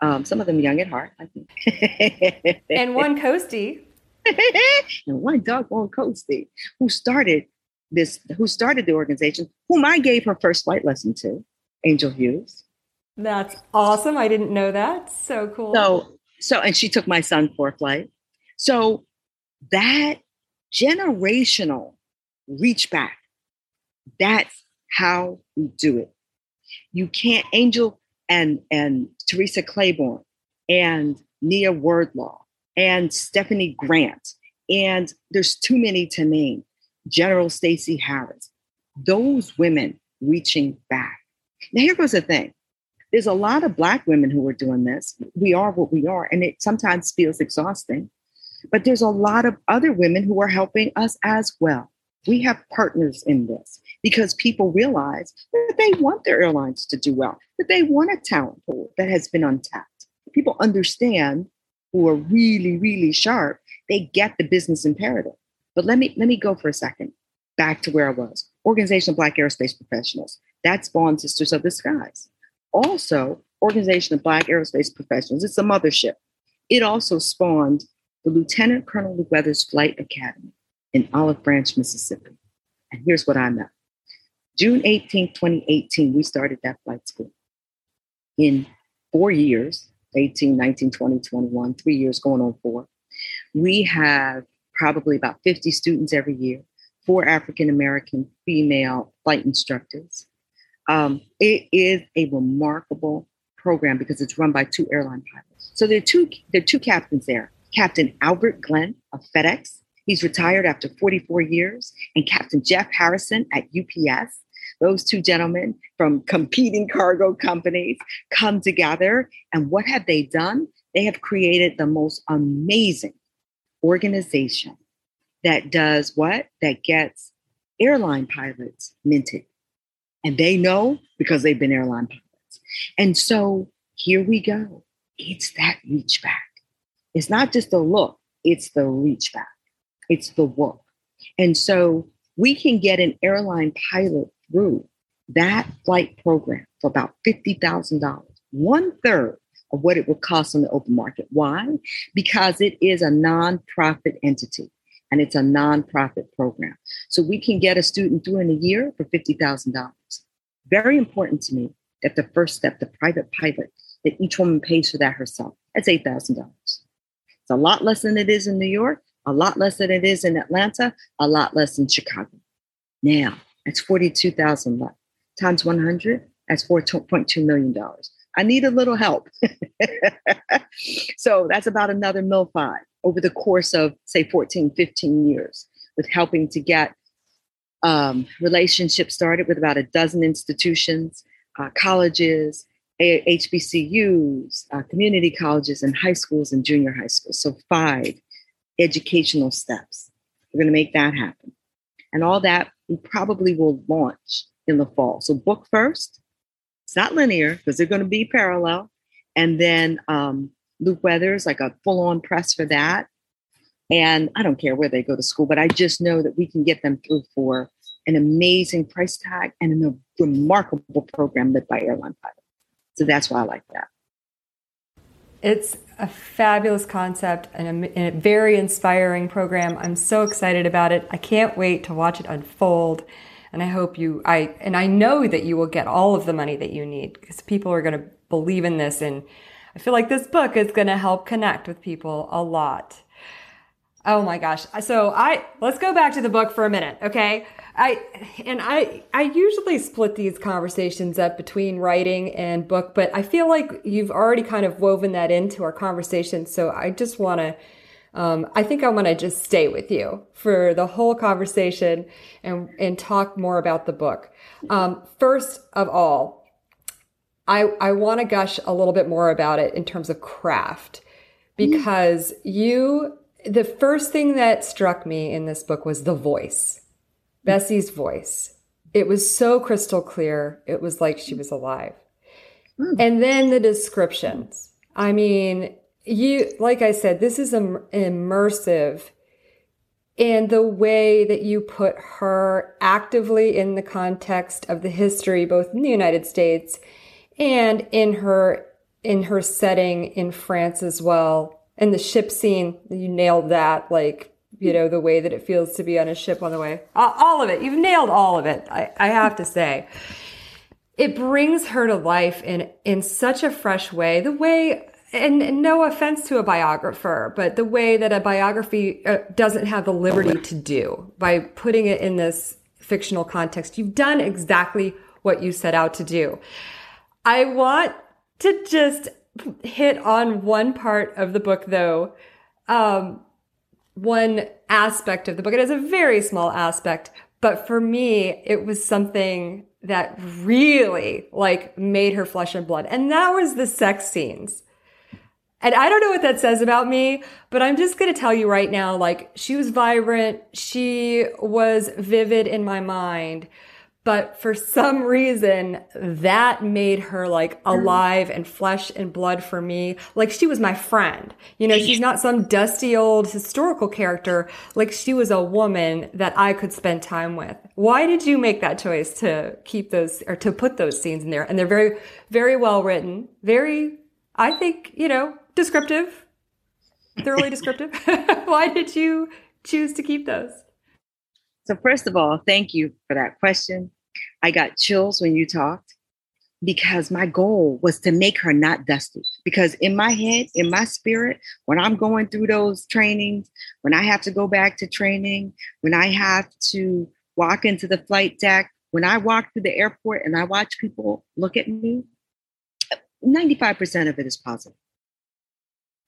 um, some of them young at heart, I think. and one Coastie. and one doggone Coastie who started this, who started the organization, whom I gave her first flight lesson to, Angel Hughes. That's awesome. I didn't know that. So cool. So, so, and she took my son for a flight. So that generational reach back, that's how we do it. You can't, Angel and, and Theresa Claiborne and Nia Wordlaw and Stephanie Grant, and there's too many to name. General Stayce Harris, those women reaching back. Now, here goes the thing there's a lot of Black women who are doing this. We are what we are, and it sometimes feels exhausting. But there's a lot of other women who are helping us as well. We have partners in this because people realize that they want their airlines to do well, that they want a talent pool that has been untapped. People understand who are really, really sharp, they get the business imperative. But let me let me go for a second back to where I was. Organization of Black Aerospace Professionals. That spawned Sisters of the Skies. Also, Organization of Black Aerospace Professionals. It's a mothership. It also spawned the Lieutenant Colonel Weathers Flight Academy in Olive Branch, Mississippi. And here's what I know. June 18, 2018, we started that flight school. In four years, 18, 19, 20, 21, three years going on four. We have probably about 50 students every year, four African American female flight instructors. Um, it is a remarkable program because it's run by two airline pilots. So there are two, there are two captains there. Captain Albert Glenn of FedEx. He's retired after 44 years, and Captain Jeff Harrison at UPS those two gentlemen from competing cargo companies come together. And what have they done? They have created the most amazing organization that does what? That gets airline pilots minted. And they know because they've been airline pilots. And so here we go. It's that reach back. It's not just the look, it's the reach back, it's the work. And so we can get an airline pilot through that flight program for about $50,000, one third of what it would cost on the open market. Why? Because it is a nonprofit entity and it's a nonprofit program. So we can get a student through in a year for $50,000. Very important to me that the first step, the private pilot, that each woman pays for that herself. That's $8,000. It's a lot less than it is in New York, a lot less than it is in Atlanta, a lot less in Chicago. Now, that's 42,000 left. Times 100, that's $4.2 million. I need a little help. so that's about another mil five over the course of, say, 14, 15 years with helping to get um, relationships started with about a dozen institutions, uh, colleges, HBCUs, uh, community colleges, and high schools and junior high schools. So, five educational steps. We're going to make that happen. And all that we probably will launch in the fall. So, book first. It's not linear because they're going to be parallel. And then um, Luke Weathers, like a full on press for that. And I don't care where they go to school, but I just know that we can get them through for an amazing price tag and a remarkable program led by Airline Pilot. So that's why I like that. It's a fabulous concept and a, and a, very inspiring program. I'm so excited about it. I can't wait to watch it unfold. And I hope you, I, and I know that you will get all of the money that you need because people are going to believe in this. And I feel like this book is going to help connect with people a lot. Oh my gosh. So I, let's go back to the book for a minute. Okay. I and I I usually split these conversations up between writing and book, but I feel like you've already kind of woven that into our conversation. So I just want to um, I think I want to just stay with you for the whole conversation and and talk more about the book. Um, first of all, I I want to gush a little bit more about it in terms of craft because you the first thing that struck me in this book was the voice Bessie's voice. It was so crystal clear. It was like she was alive. Mm. And then the descriptions. I mean, you, like I said, this is Im- immersive in the way that you put her actively in the context of the history, both in the United States and in her, in her setting in France as well. And the ship scene, you nailed that. Like, you know, the way that it feels to be on a ship on the way. All of it. You've nailed all of it. I, I have to say. It brings her to life in, in such a fresh way. The way, and no offense to a biographer, but the way that a biography uh, doesn't have the liberty to do by putting it in this fictional context. You've done exactly what you set out to do. I want to just hit on one part of the book though. Um, one aspect of the book. It is a very small aspect, but for me, it was something that really like made her flesh and blood. And that was the sex scenes. And I don't know what that says about me, but I'm just going to tell you right now, like she was vibrant. She was vivid in my mind. But for some reason, that made her like alive and flesh and blood for me. Like she was my friend. You know, she's not some dusty old historical character. Like she was a woman that I could spend time with. Why did you make that choice to keep those or to put those scenes in there? And they're very, very well written. Very, I think, you know, descriptive, thoroughly descriptive. Why did you choose to keep those? So, first of all, thank you for that question. I got chills when you talked because my goal was to make her not dusty. Because in my head, in my spirit, when I'm going through those trainings, when I have to go back to training, when I have to walk into the flight deck, when I walk through the airport and I watch people look at me, 95% of it is positive.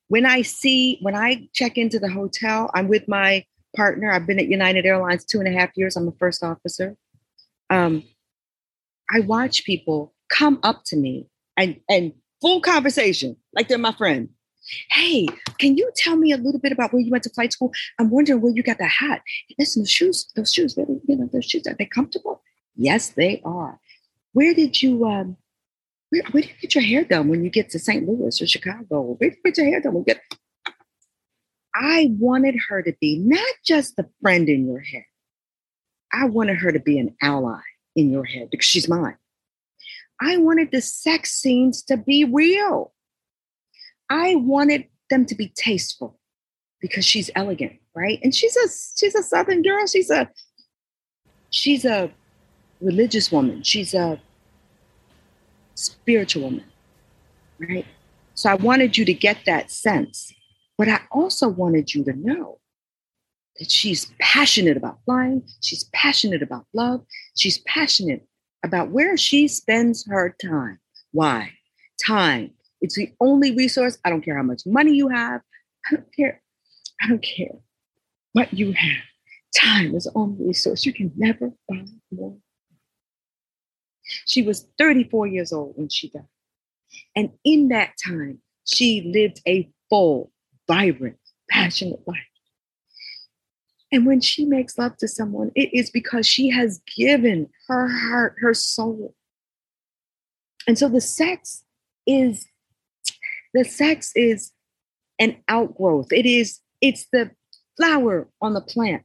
When I see, when I check into the hotel, I'm with my partner. I've been at United Airlines two and a half years. I'm a first officer. Um, I watch people come up to me and and full conversation like they're my friend. Hey, can you tell me a little bit about where you went to flight school? I'm wondering where you got the hat. Listen, the shoes, those shoes, really, you know, those shoes, are they comfortable? Yes, they are. Where did you um where, where do you get your hair done when you get to St. Louis or Chicago? Where do you get your hair done when you get I wanted her to be not just the friend in your head. I wanted her to be an ally in your head because she's mine. I wanted the sex scenes to be real. I wanted them to be tasteful because she's elegant, right? And she's a she's a southern girl. She's a she's a religious woman. She's a spiritual woman, right? So I wanted you to get that sense. But I also wanted you to know that she's passionate about flying, she's passionate about love, she's passionate about where she spends her time. Why? Time. It's the only resource. I don't care how much money you have. I don't care. I don't care what you have. Time is the only resource. You can never buy more. She was 34 years old when she died. And in that time, she lived a full, vibrant, passionate life. And when she makes love to someone, it is because she has given her heart, her soul. And so the sex is the sex is an outgrowth. It is it's the flower on the plant.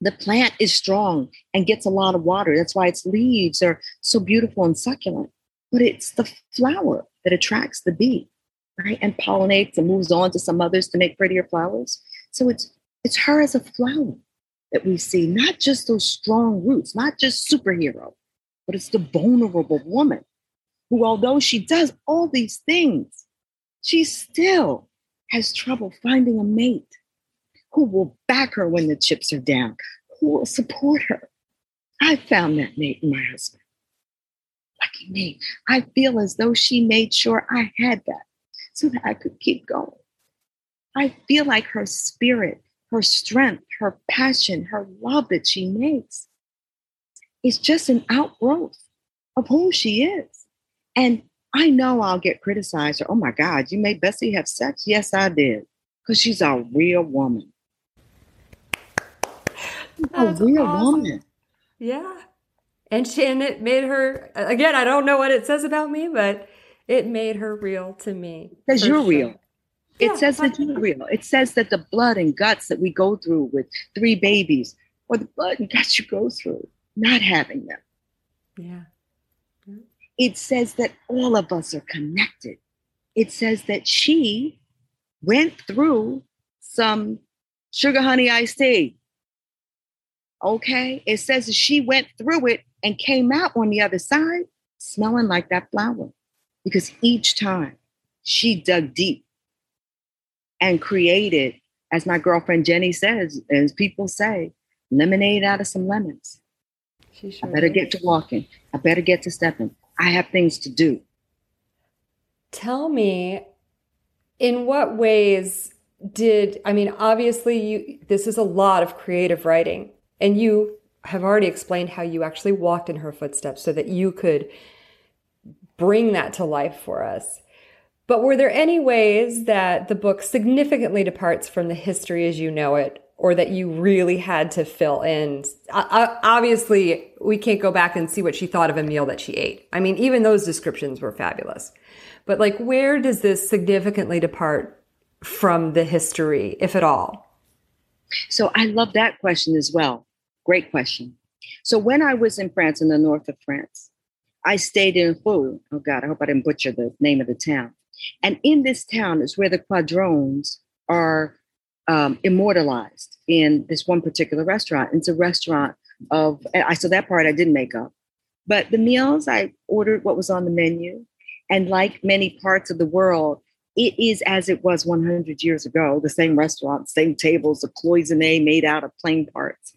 The plant is strong and gets a lot of water. That's why its leaves are so beautiful and succulent. But it's the flower that attracts the bee, right? And pollinates and moves on to some others to make prettier flowers. So it's it's her as a flower that we see, not just those strong roots, not just superhero, but it's the vulnerable woman who, although she does all these things, she still has trouble finding a mate who will back her when the chips are down, who will support her. I found that mate in my husband. Lucky me. I feel as though she made sure I had that so that I could keep going. I feel like her spirit her strength, her passion, her love that she makes is just an outgrowth of who she is. And I know I'll get criticized or, oh my God, you made Bessie have sex? Yes, I did. Because she's a real woman. A real awesome. woman. Yeah. And she and it made her again, I don't know what it says about me, but it made her real to me. Because you're sure. real. It Yeah, says that you're real. It says that the blood and guts that we go through with three babies, or the blood and guts you go through not having them. Yeah. It says that all of us are connected. It says that she went through some sugar honey iced tea. Okay. It says that she went through it and came out on the other side smelling like that flower because each time she dug deep and created, as my girlfriend Jenny says, as people say, lemonade out of some lemons. She I better did. get to walking. I better get to stepping. I have things to do. Tell me, in what ways did, I mean, obviously you this is a lot of creative writing, and you have already explained how you actually walked in her footsteps so that you could bring that to life for us. But were there any ways that the book significantly departs from the history as you know it, or that you really had to fill in? Obviously, we can't go back and see what she thought of a meal that she ate. I mean, even those descriptions were fabulous. But like, where does this significantly depart from the history, if at all? So I love that question as well. Great question. So when I was in France, in the north of France, I stayed in Fou. Oh God, I hope I didn't butcher the name of the town. And in this town is where the Caudrons are um, immortalized in this one particular restaurant. It's a restaurant of, I so that part I didn't make up. But the meals, I ordered what was on the menu. And like many parts of the world, it is as it was 100 years ago the same restaurant, same tables, a cloisonne made out of plane parts.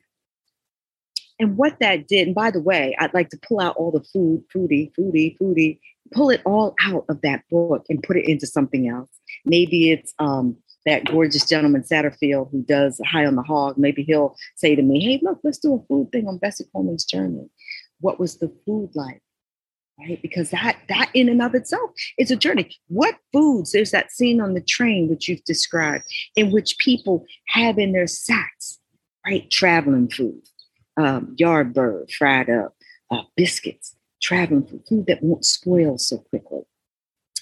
And what that did, and by the way, I'd like to pull out all the food, foodie, foodie, foodie, pull it all out of that book and put it into something else. Maybe it's um, that gorgeous gentleman Satterfield who does High on the Hog. Maybe he'll say to me, hey, look, let's do a food thing on Bessie Coleman's journey. What was the food like? Right? Because that that in and of itself is a journey. What foods? There's that scene on the train which you've described, in which people have in their sacks, right? Traveling food, um, yard bird fried up, uh, biscuits, traveling food, food that won't spoil so quickly,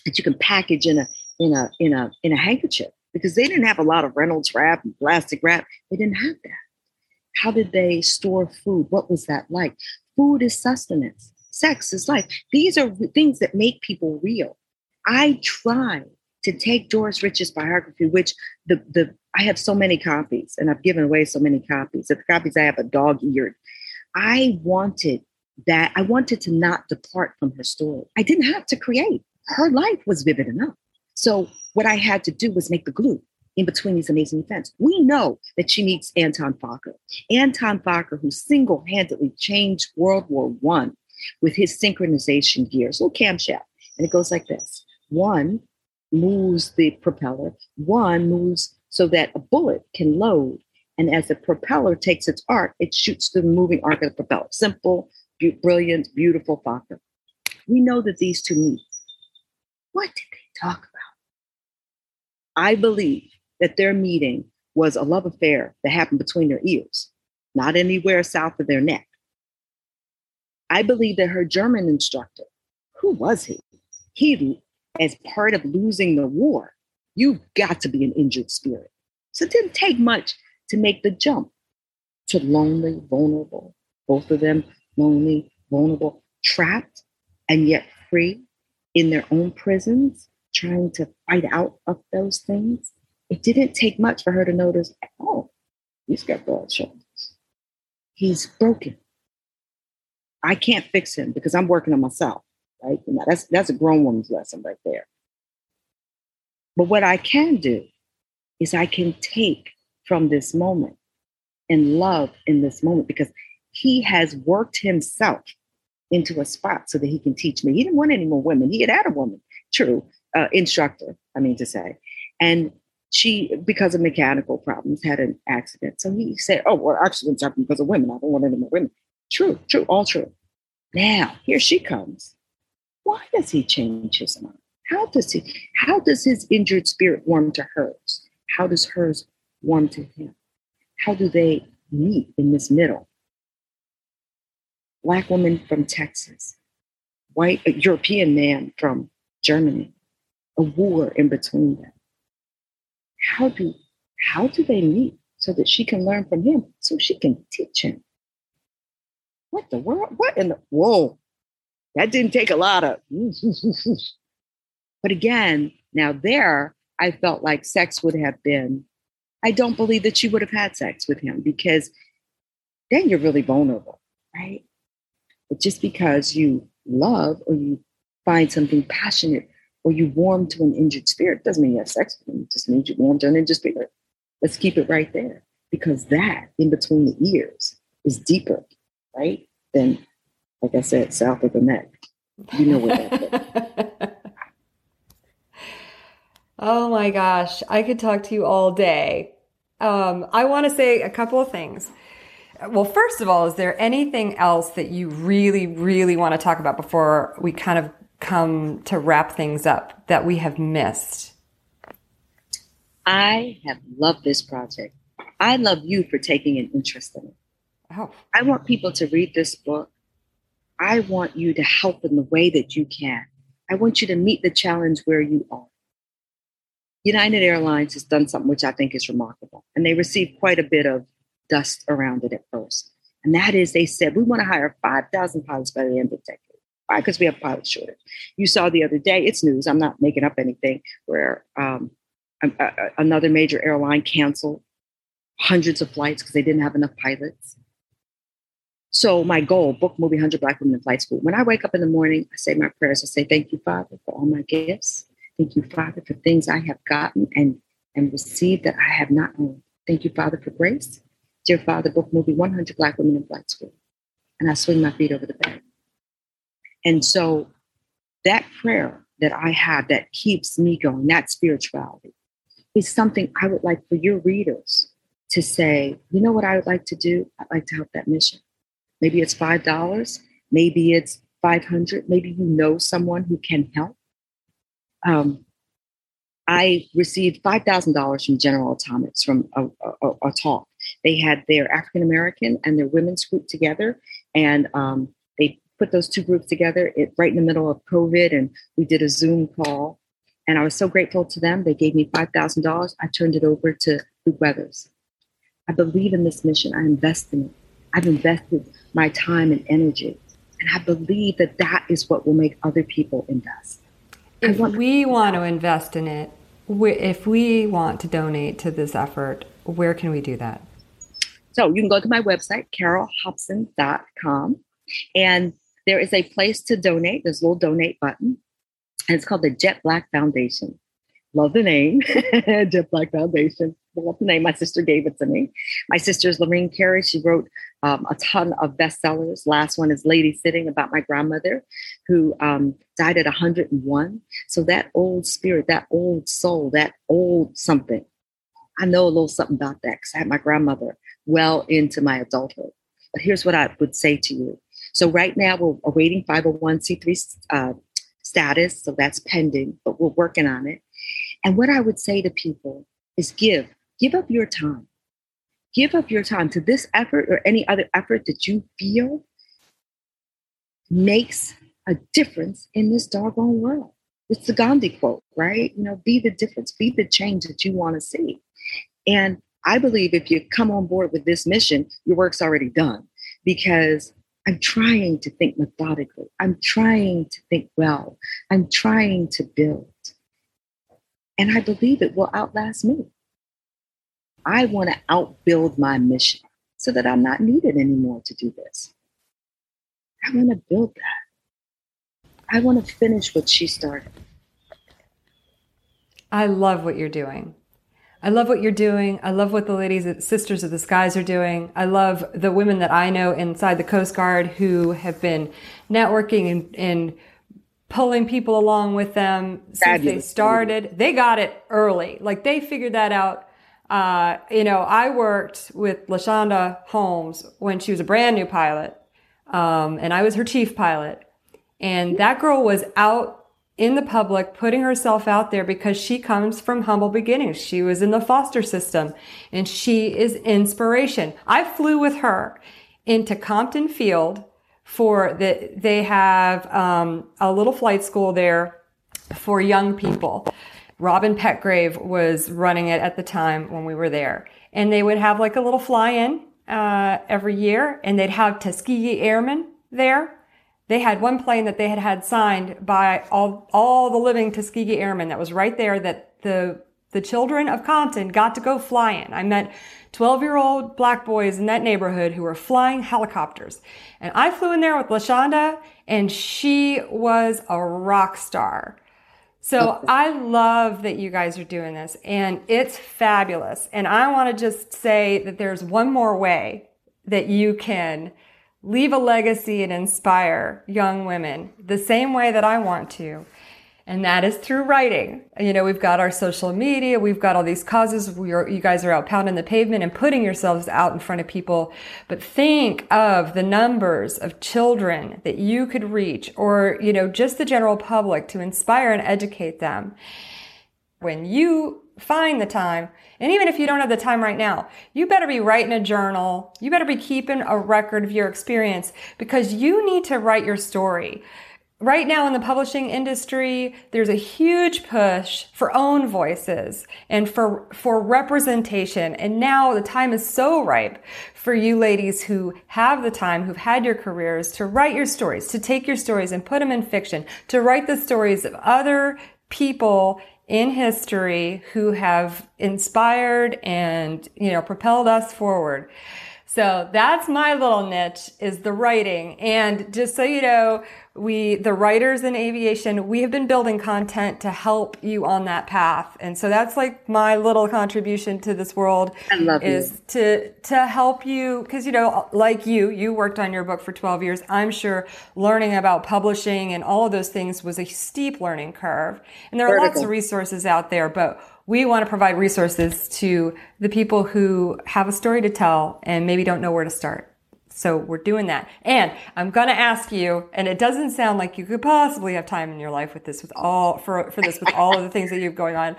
that you can package in a in a in a in a handkerchief because they didn't have a lot of Reynolds wrap and plastic wrap. They didn't have that. How did they store food? What was that like? Food is sustenance. Sex is life. These are things that make people real. I try to take Doris Rich's biography, which the the I have so many copies, and I've given away so many copies. The copies I have are dog eared. I wanted that. I wanted to not depart from her story. I didn't have to create. Her life was vivid enough. So what I had to do was make the glue in between these amazing events. We know that she meets Anton Fokker. Anton Fokker, who single-handedly changed World War One with his synchronization gears, little camshaft. And it goes like this. One moves the propeller, one moves so that a bullet can load. And as the propeller takes its arc, it shoots the moving arc of the propeller. Simple, bu- brilliant, beautiful Fokker. We know that these two meet. What did they talk about? I believe that their meeting was a love affair that happened between their ears, not anywhere south of their neck. I believe that her German instructor, who was he? He, as part of losing the war, you've got to be an injured spirit. So it didn't take much to make the jump to lonely, vulnerable, both of them lonely, vulnerable, trapped, and yet free in their own prisons, trying to fight out of those things. It didn't take much for her to notice, oh, he's got broad shoulders. He's broken. I can't fix him because I'm working on myself, right? You know, that's that's a grown woman's lesson right there. But what I can do is I can take from this moment and love in this moment because he has worked himself into a spot so that he can teach me. He didn't want any more women. He had had a woman, true, uh, instructor, I mean to say. And she, because of mechanical problems, had an accident. So he said, Oh, well, accidents happen because of women. I don't want any more women. True, true, all true. Now, here she comes. Why does he change his mind? How does he, how does his injured spirit warm to hers? How does hers warm to him? How do they meet in this middle? Black woman from Texas, white a European man from Germany, a war in between them. How do how do they meet so that she can learn from him, so she can teach him? What the world? What in the whoa? That didn't take a lot of. but again, now there, I felt like sex would have been. I don't believe that she would have had sex with him because then you're really vulnerable, right? But just because you love or you find something passionate or you warm to an injured spirit doesn't mean you have sex with him. It just means you warm to an injured spirit. Let's keep it right there because that in between the ears is deeper, right? Than, like I said, south of the neck. You know where that is. Oh my gosh, I could talk to you all day. Um, I want to say a couple of things. Well, first of all, is there anything else that you really, really want to talk about before we kind of come to wrap things up that we have missed? I have loved this project. I love you for taking an interest in it. Oh, I want people to read this book. I want you to help in the way that you can. I want you to meet the challenge where you are. United Airlines has done something which I think is remarkable, and they received quite a bit of dust around it at first. And that is, they said, we want to hire 5,000 pilots by the end of the decade. Why? Because we have pilot shortage. You saw the other day, it's news, I'm not making up anything, where um, a- a- another major airline canceled hundreds of flights because they didn't have enough pilots. So my goal, book movie 100 Black Women in Flight School. When I wake up in the morning, I say my prayers. I say, thank you, Father, for all my gifts. Thank you, Father, for things I have gotten and, and received that I have not owned. Thank you, Father, for grace. Dear Father, book movie 100 Black Women in Flight School. And I swing my feet over the bed. And so that prayer that I have that keeps me going, that spirituality, is something I would like for your readers to say, you know what I would like to do? I'd like to help that mission. Maybe it's $5, maybe it's 500, maybe you know someone who can help. Um, I received $5,000 from General Atomics from a, a, a talk. They had their African American and their women's group together, and um, they put those two groups together it, right in the middle of COVID, and we did a Zoom call. And I was so grateful to them. They gave me $5,000. I turned it over to Luke Weathers. I believe in this mission. I invest in it. I've invested my time and energy. And I believe that that is what will make other people invest. If we want to invest in it, if we want to donate to this effort, where can we do that? So you can go to my website, carolehopson.com, and there is a place to donate. There's a little donate button, and it's called the Jet Black Foundation. Love the name, Jet Black Foundation. Love the name. My sister gave it to me. My sister is Lorene Cary. She wrote um, a ton of bestsellers. Last one is Lady Sitting about my grandmother who um, died at 101. So that old spirit, that old soul, that old something. I know a little something about that because I had my grandmother well into my adulthood. But here's what I would say to you. So right now we're awaiting 501c3 uh, status, so that's pending, but we're working on it. And what I would say to people is give, give up your time. Give up your time to this effort or any other effort that you feel makes a difference in this doggone world. It's the Gandhi quote, right? You know, be the difference, be the change that you want to see. And I believe if you come on board with this mission, your work's already done because I'm trying to think methodically. I'm trying to think well. I'm trying to build. And I believe it will outlast me. I want to outbuild my mission so that I'm not needed anymore to do this. I want to build that. I want to finish what she started. I love what you're doing. I love what you're doing. I love what the ladies at Sisters of the Skies are doing. I love the women that I know inside the Coast Guard who have been networking and, and pulling people along with them since Fabulous. they started. They got it early. Like they figured that out. Uh, you know, I worked with LaShanda Holmes when she was a brand new pilot. Um, and I was her chief pilot. And that girl was out in the public, putting herself out there because she comes from humble beginnings. She was in the foster system and she is inspiration. I flew with her into Compton Field for the, they have um, a little flight school there for young people. Robin Petgrave was running it at the time when we were there. And they would have like a little fly in uh, every year, and they'd have Tuskegee Airmen there. They had one plane that they had had signed by all, all the living Tuskegee Airmen that was right there that the the children of Compton got to go fly in. I met 12 year old black boys in that neighborhood who were flying helicopters. And I flew in there with LaShanda and she was a rock star. So I love that you guys are doing this and it's fabulous. And I want to just say that there's one more way that you can leave a legacy and inspire young women the same way that I want to and that is through writing. You know, we've got our social media, we've got all these causes. We are, you guys are out pounding the pavement and putting yourselves out in front of people. But think of the numbers of children that you could reach, or you know, just the general public to inspire and educate them. When you find the time, and even if you don't have the time right now, you better be writing a journal. You better be keeping a record of your experience because you need to write your story right now in the publishing industry, there's a huge push for own voices and for, for representation. And now the time is so ripe for you ladies who have the time, who've had your careers to write your stories, to take your stories and put them in fiction, to write the stories of other people in history who have inspired and, you know, propelled us forward. So that's my little niche is the writing. And just so you know, we, the writers in aviation, we have been building content to help you on that path. And so that's like my little contribution to this world I love is you. to, to help you. Cause you know, like you, you worked on your book for 12 years. I'm sure learning about publishing and all of those things was a steep learning curve. And there are lots of resources out there, but we want to provide resources to the people who have a story to tell and maybe don't know where to start. So we're doing that. And I'm going to ask you, and it doesn't sound like you could possibly have time in your life with this, with all, for, for this, with all of the things that you have going on.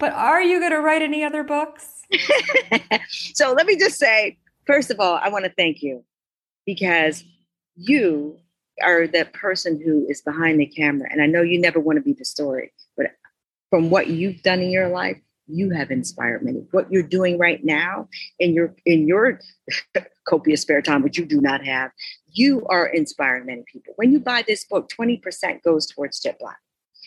But are you going to write any other books? so let me just say, first of all, I want to thank you because you are that person who is behind the camera. And I know you never want to be the story, but from what you've done in your life, you have inspired many. What you're doing right now in your in your copious spare time, which you do not have, you are inspiring many people. When you buy this book, 20% goes towards Jet Black.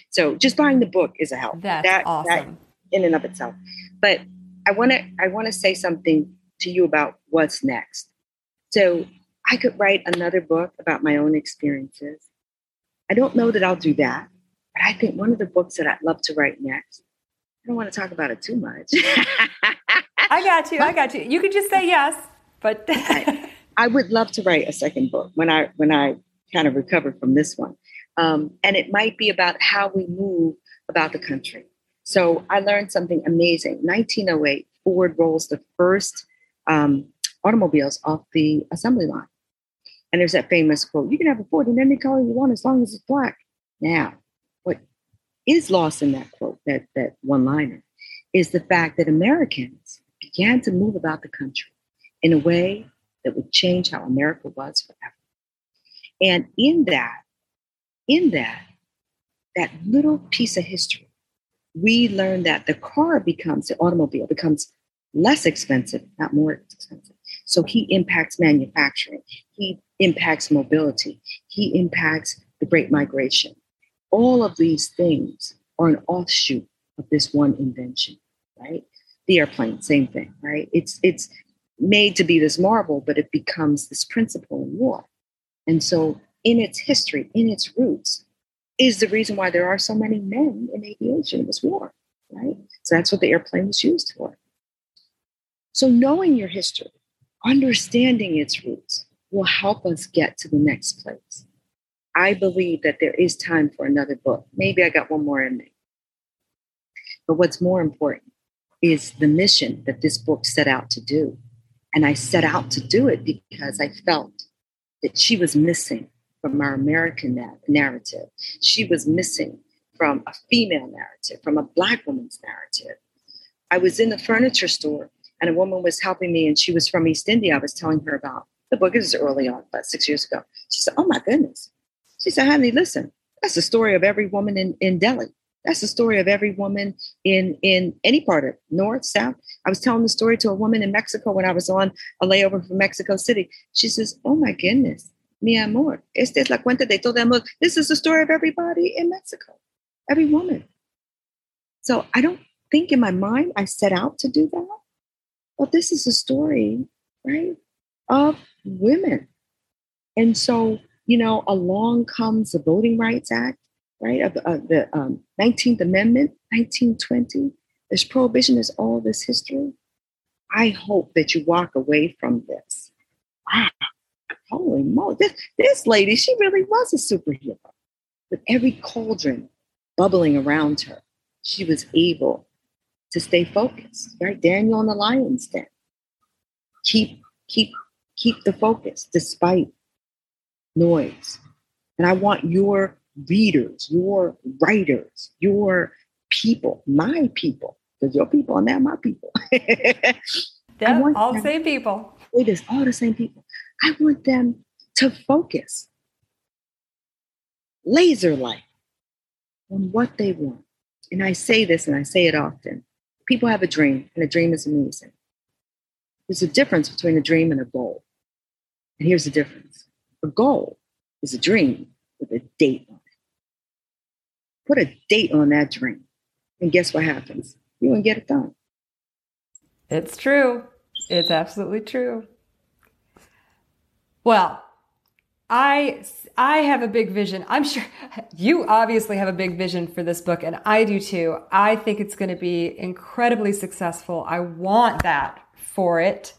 So just buying the book is a help. That's That- that awesome. in and of itself. But I want to I want to say something to you about what's next. So I could write another book about my own experiences. I don't know that I'll do that, but I think one of the books that I'd love to write next I don't want to talk about it too much. I got you. I got you. You could just say yes, but I, I would love to write a second book when I when I kind of recover from this one, um, and it might be about how we move about the country. So I learned something amazing. 1908, Ford rolls the first um, automobiles off the assembly line, and there's that famous quote: "You can have a Ford in any color you want as long as it's black." Now, is lost in that quote, that that one liner, is the fact that Americans began to move about the country in a way that would change how America was forever. And in that, in that, that little piece of history, we learn that the car becomes, the automobile becomes less expensive, not more expensive. So he impacts manufacturing, he impacts mobility, he impacts the Great Migration. All of these things are an offshoot of this one invention, right? The airplane, same thing, right? It's it's made to be this marvel, but it becomes this principle in war. And so, in its history, in its roots, is the reason why there are so many men in aviation in this war, right? So that's what the airplane was used for. So, knowing your history, understanding its roots, will help us get to the next place. I believe that there is time for another book. Maybe I got one more in me. But what's more important is the mission that this book set out to do. And I set out to do it because I felt that she was missing from our American narrative. She was missing from a female narrative, from a Black woman's narrative. I was in the furniture store and a woman was helping me, and she was from East India. I was telling her about the book. It was early on, about six years ago. She said, Oh my goodness. She said, Honey, listen, that's the story of every woman in, in Delhi. That's the story of every woman in in any part of north, south. I was telling the story to a woman in Mexico when I was on a layover from Mexico City. She says, "Oh my goodness, mi amor, esta es la cuenta de todo mundo. This is the story of everybody in Mexico, every woman." So I don't think in my mind I set out to do that, but this is a story, right, of women. And so, you know, along comes the Voting Rights Act right, of, of the um, 19th Amendment, 1920. There's prohibition, there's all this history. I hope that you walk away from this. Wow, holy moly, this, this lady, she really was a superhero. With every cauldron bubbling around her, she was able to stay focused, right? Daniel in the lion's den. Keep, keep, keep the focus despite noise. And I want your readers, your writers, your people, my people, because your people are now my people. yeah, all the same people. It is all the same people. I want them to focus laser like on what they want. And I say this and I say it often. People have a dream, and a dream is amazing. There's a difference between a dream and a goal. And here's the difference a goal is a dream with a date on Put a date on that dream. And guess what happens? You won't get it done. It's true. It's absolutely true. Well, I I have a big vision. I'm sure you obviously have a big vision for this book and I do too. I think it's going to be incredibly successful. I want that for it,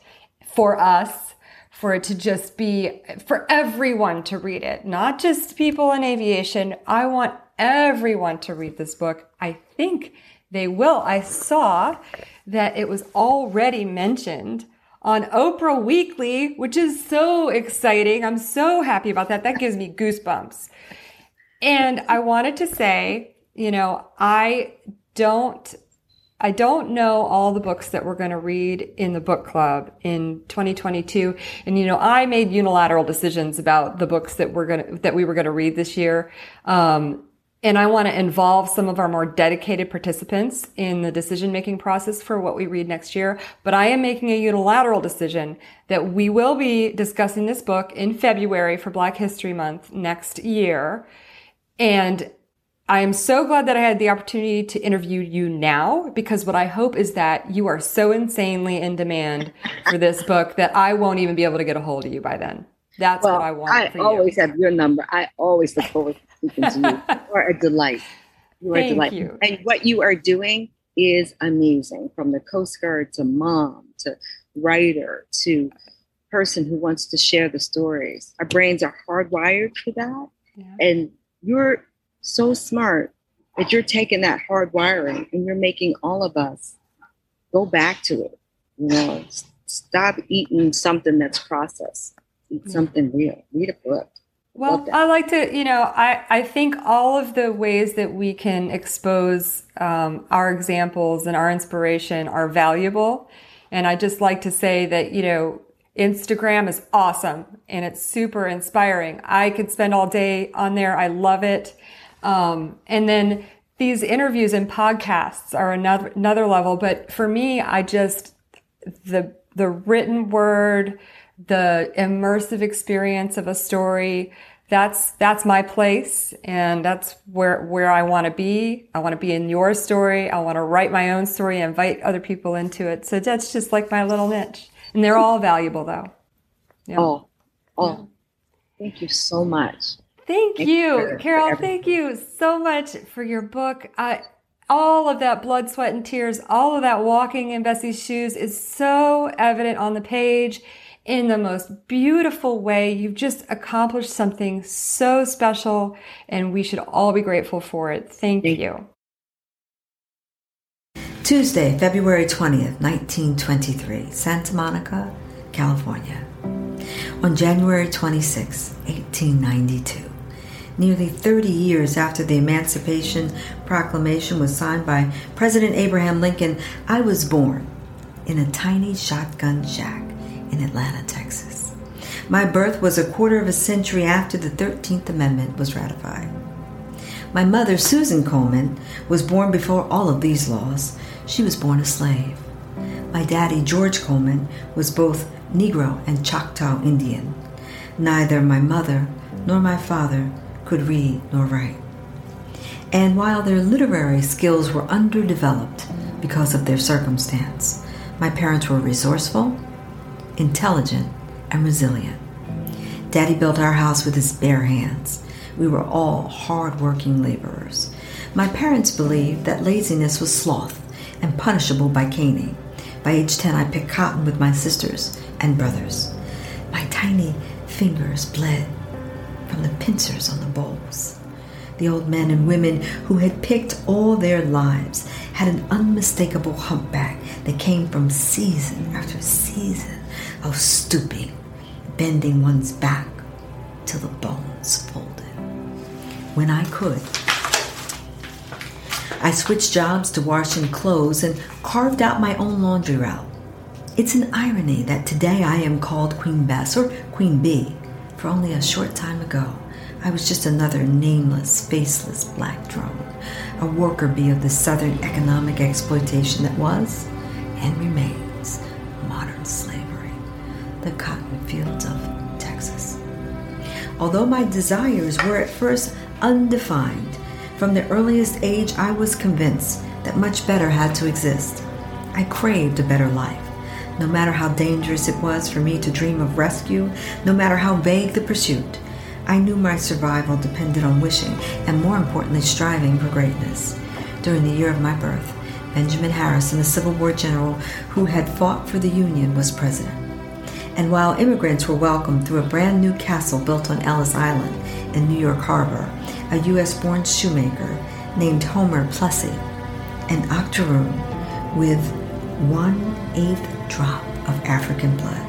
for us, for it to just be for everyone to read it, not just people in aviation. I want everyone to read this book. I think they will. I saw that it was already mentioned on Oprah Weekly, which is so exciting. I'm so happy about that. That gives me goosebumps. And I wanted to say, you know, I don't I don't know all the books that we're going to read in the book club in 2022. And, you know, I made unilateral decisions about the books that we're going to, that we were going to read this year. Um, and I want to involve some of our more dedicated participants in the decision making process for what we read next year. But I am making a unilateral decision that we will be discussing this book in February for Black History Month next year. And I am so glad that I had the opportunity to interview you now because what I hope is that you are so insanely in demand for this book that I won't even be able to get a hold of you by then. That's well, what I want. I always have your number. I always look forward to speaking to you. You are a delight. You are Thank a delight. You. And what you are doing is amazing from the Coast Guard to mom to writer to person who wants to share the stories. Our brains are hardwired for that. Yeah. And you're so smart that you're taking that hard wiring and you're making all of us go back to it. You know, stop eating something that's processed. Eat something real. Read a book. Well, I like to, you know, I, I think all of the ways that we can expose um, our examples and our inspiration are valuable. And I just like to say that, you know, Instagram is awesome and it's super inspiring. I could spend all day on there. I love it. Um, and then these interviews and podcasts are another, another level. But for me, I just, the the written word, the immersive experience of a story. That's that's my place, and that's where where I want to be. I want to be in your story. I want to write my own story, and invite other people into it. So that's just like my little niche, and they're all valuable, though. Yeah. Oh, oh, thank you so much. Thank Thank you, you for- for Carole. Thank you so much for your book. I, all of that blood, sweat, and tears, all of that walking in Bessie's shoes is so evident on the page in the most beautiful way. You've just accomplished something so special, and we should all be grateful for it. Thank, Thank you. Tuesday, February 20th, 1923, Santa Monica, California. On January 26, 1892, nearly 30 years after the Emancipation Proclamation was signed by President Abraham Lincoln, I was born in a tiny shotgun shack in Atlanta, Texas. My birth was a quarter of a century after the 13th Amendment was ratified. My mother, Susan Coleman, was born before all of these laws. She was born a slave. My daddy, George Coleman, was both Negro and Choctaw Indian. Neither my mother nor my father could read nor write. And while their literary skills were underdeveloped because of their circumstance, my parents were resourceful, intelligent, and resilient. Daddy built our house with his bare hands. We were all hard-working laborers. My parents believed that laziness was sloth and punishable by caning. By age 10, I picked cotton with my sisters and brothers. My tiny fingers bled from the pincers on the bolls. The old men and women who had picked all their lives had an unmistakable humpback that came from season after season of stooping, bending one's back till the bones folded. When I could, I switched jobs to washing clothes and carved out my own laundry route. It's an irony that today I am called Queen Bess or Queen Bee, for only a short time ago I was just another nameless, faceless black drone, a worker bee of the southern economic exploitation that was and remains modern slavery, the cotton fields of Texas. Although my desires were at first undefined, from the earliest age I was convinced that much better had to exist. I craved a better life. No matter how dangerous it was for me to dream of rescue, no matter how vague the pursuit, I knew my survival depended on wishing and, more importantly, striving for greatness. During the year of my birth, Benjamin Harrison, a Civil War general who had fought for the Union, was president. And while immigrants were welcomed through a brand new castle built on Ellis Island in New York Harbor, a U.S. born shoemaker named Homer Plessy, an octoroon with one eighth drop of African blood,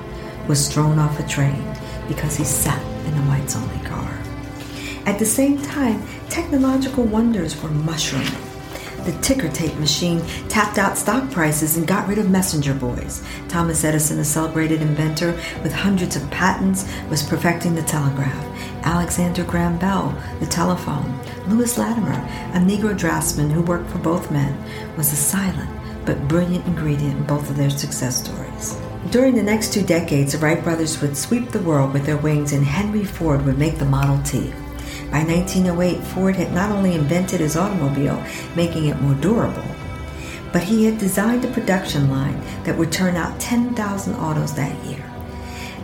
was thrown off a train because he sat in a whites only car. At the same time, technological wonders were mushrooming. The ticker tape machine tapped out stock prices and got rid of messenger boys. Thomas Edison, a celebrated inventor with hundreds of patents, was perfecting the telegraph. Alexander Graham Bell, the telephone. Lewis Latimer, a Negro draftsman who worked for both men, was a silent but brilliant ingredient in both of their success stories. During the next two decades, the Wright brothers would sweep the world with their wings, and Henry Ford would make the Model T. By 1908, Ford had not only invented his automobile, making it more durable, but he had designed a production line that would turn out 10,000 autos that year.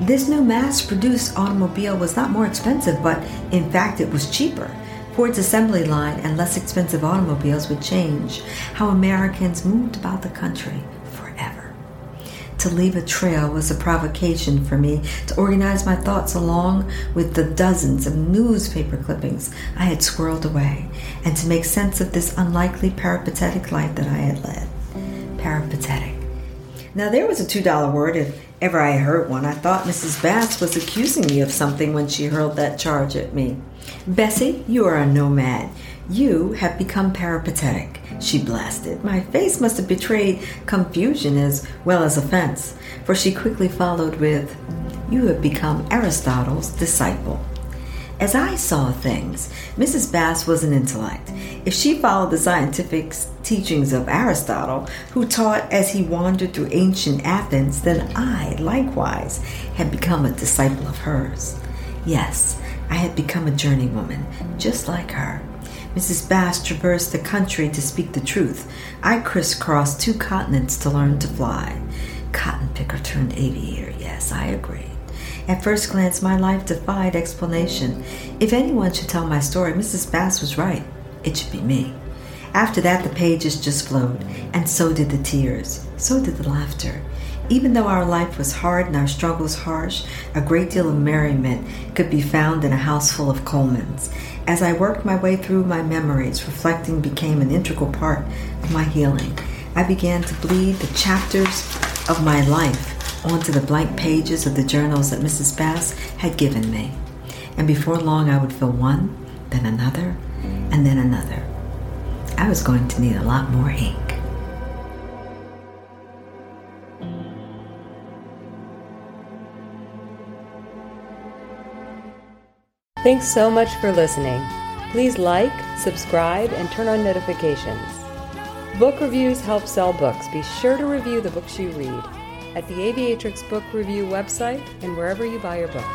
This new mass produced automobile was not more expensive, but in fact, it was cheaper. Ford's assembly line and less expensive automobiles would change how Americans moved about the country forever. To leave a trail was a provocation for me to organize my thoughts along with the dozens of newspaper clippings I had squirreled away and to make sense of this unlikely peripatetic life that I had led. Peripatetic. Now, there was a $2 word if ever I heard one. I thought Mrs. Bass was accusing me of something when she hurled that charge at me. Bessie, you are a nomad. You have become peripatetic, she blasted. My face must have betrayed confusion as well as offense, for she quickly followed with, You have become Aristotle's disciple. As I saw things, Mrs. Bass was an intellect. If she followed the scientific teachings of Aristotle, who taught as he wandered through ancient Athens, then I, likewise, had become a disciple of hers. Yes, I had become a journeywoman, just like her. Mrs. Bass traversed the country to speak the truth. I crisscrossed two continents to learn to fly. Cotton picker turned aviator, yes, I agree. At first glance, my life defied explanation. If anyone should tell my story, Mrs. Bass was right. It should be me. After that, the pages just flowed, and so did the tears. So did the laughter. Even though our life was hard and our struggles harsh, a great deal of merriment could be found in a house full of Colemans. As I worked my way through my memories, reflecting became an integral part of my healing. I began to bleed the chapters of my life onto the blank pages of the journals that Mrs. Bass had given me. And before long, I would fill one, then another, and then another. I was going to need a lot more ink. Thanks so much for listening. Please like, subscribe, and turn on notifications. Book reviews help sell books. Be sure to review the books you read at the Aviatrix Book Review website and wherever you buy your books.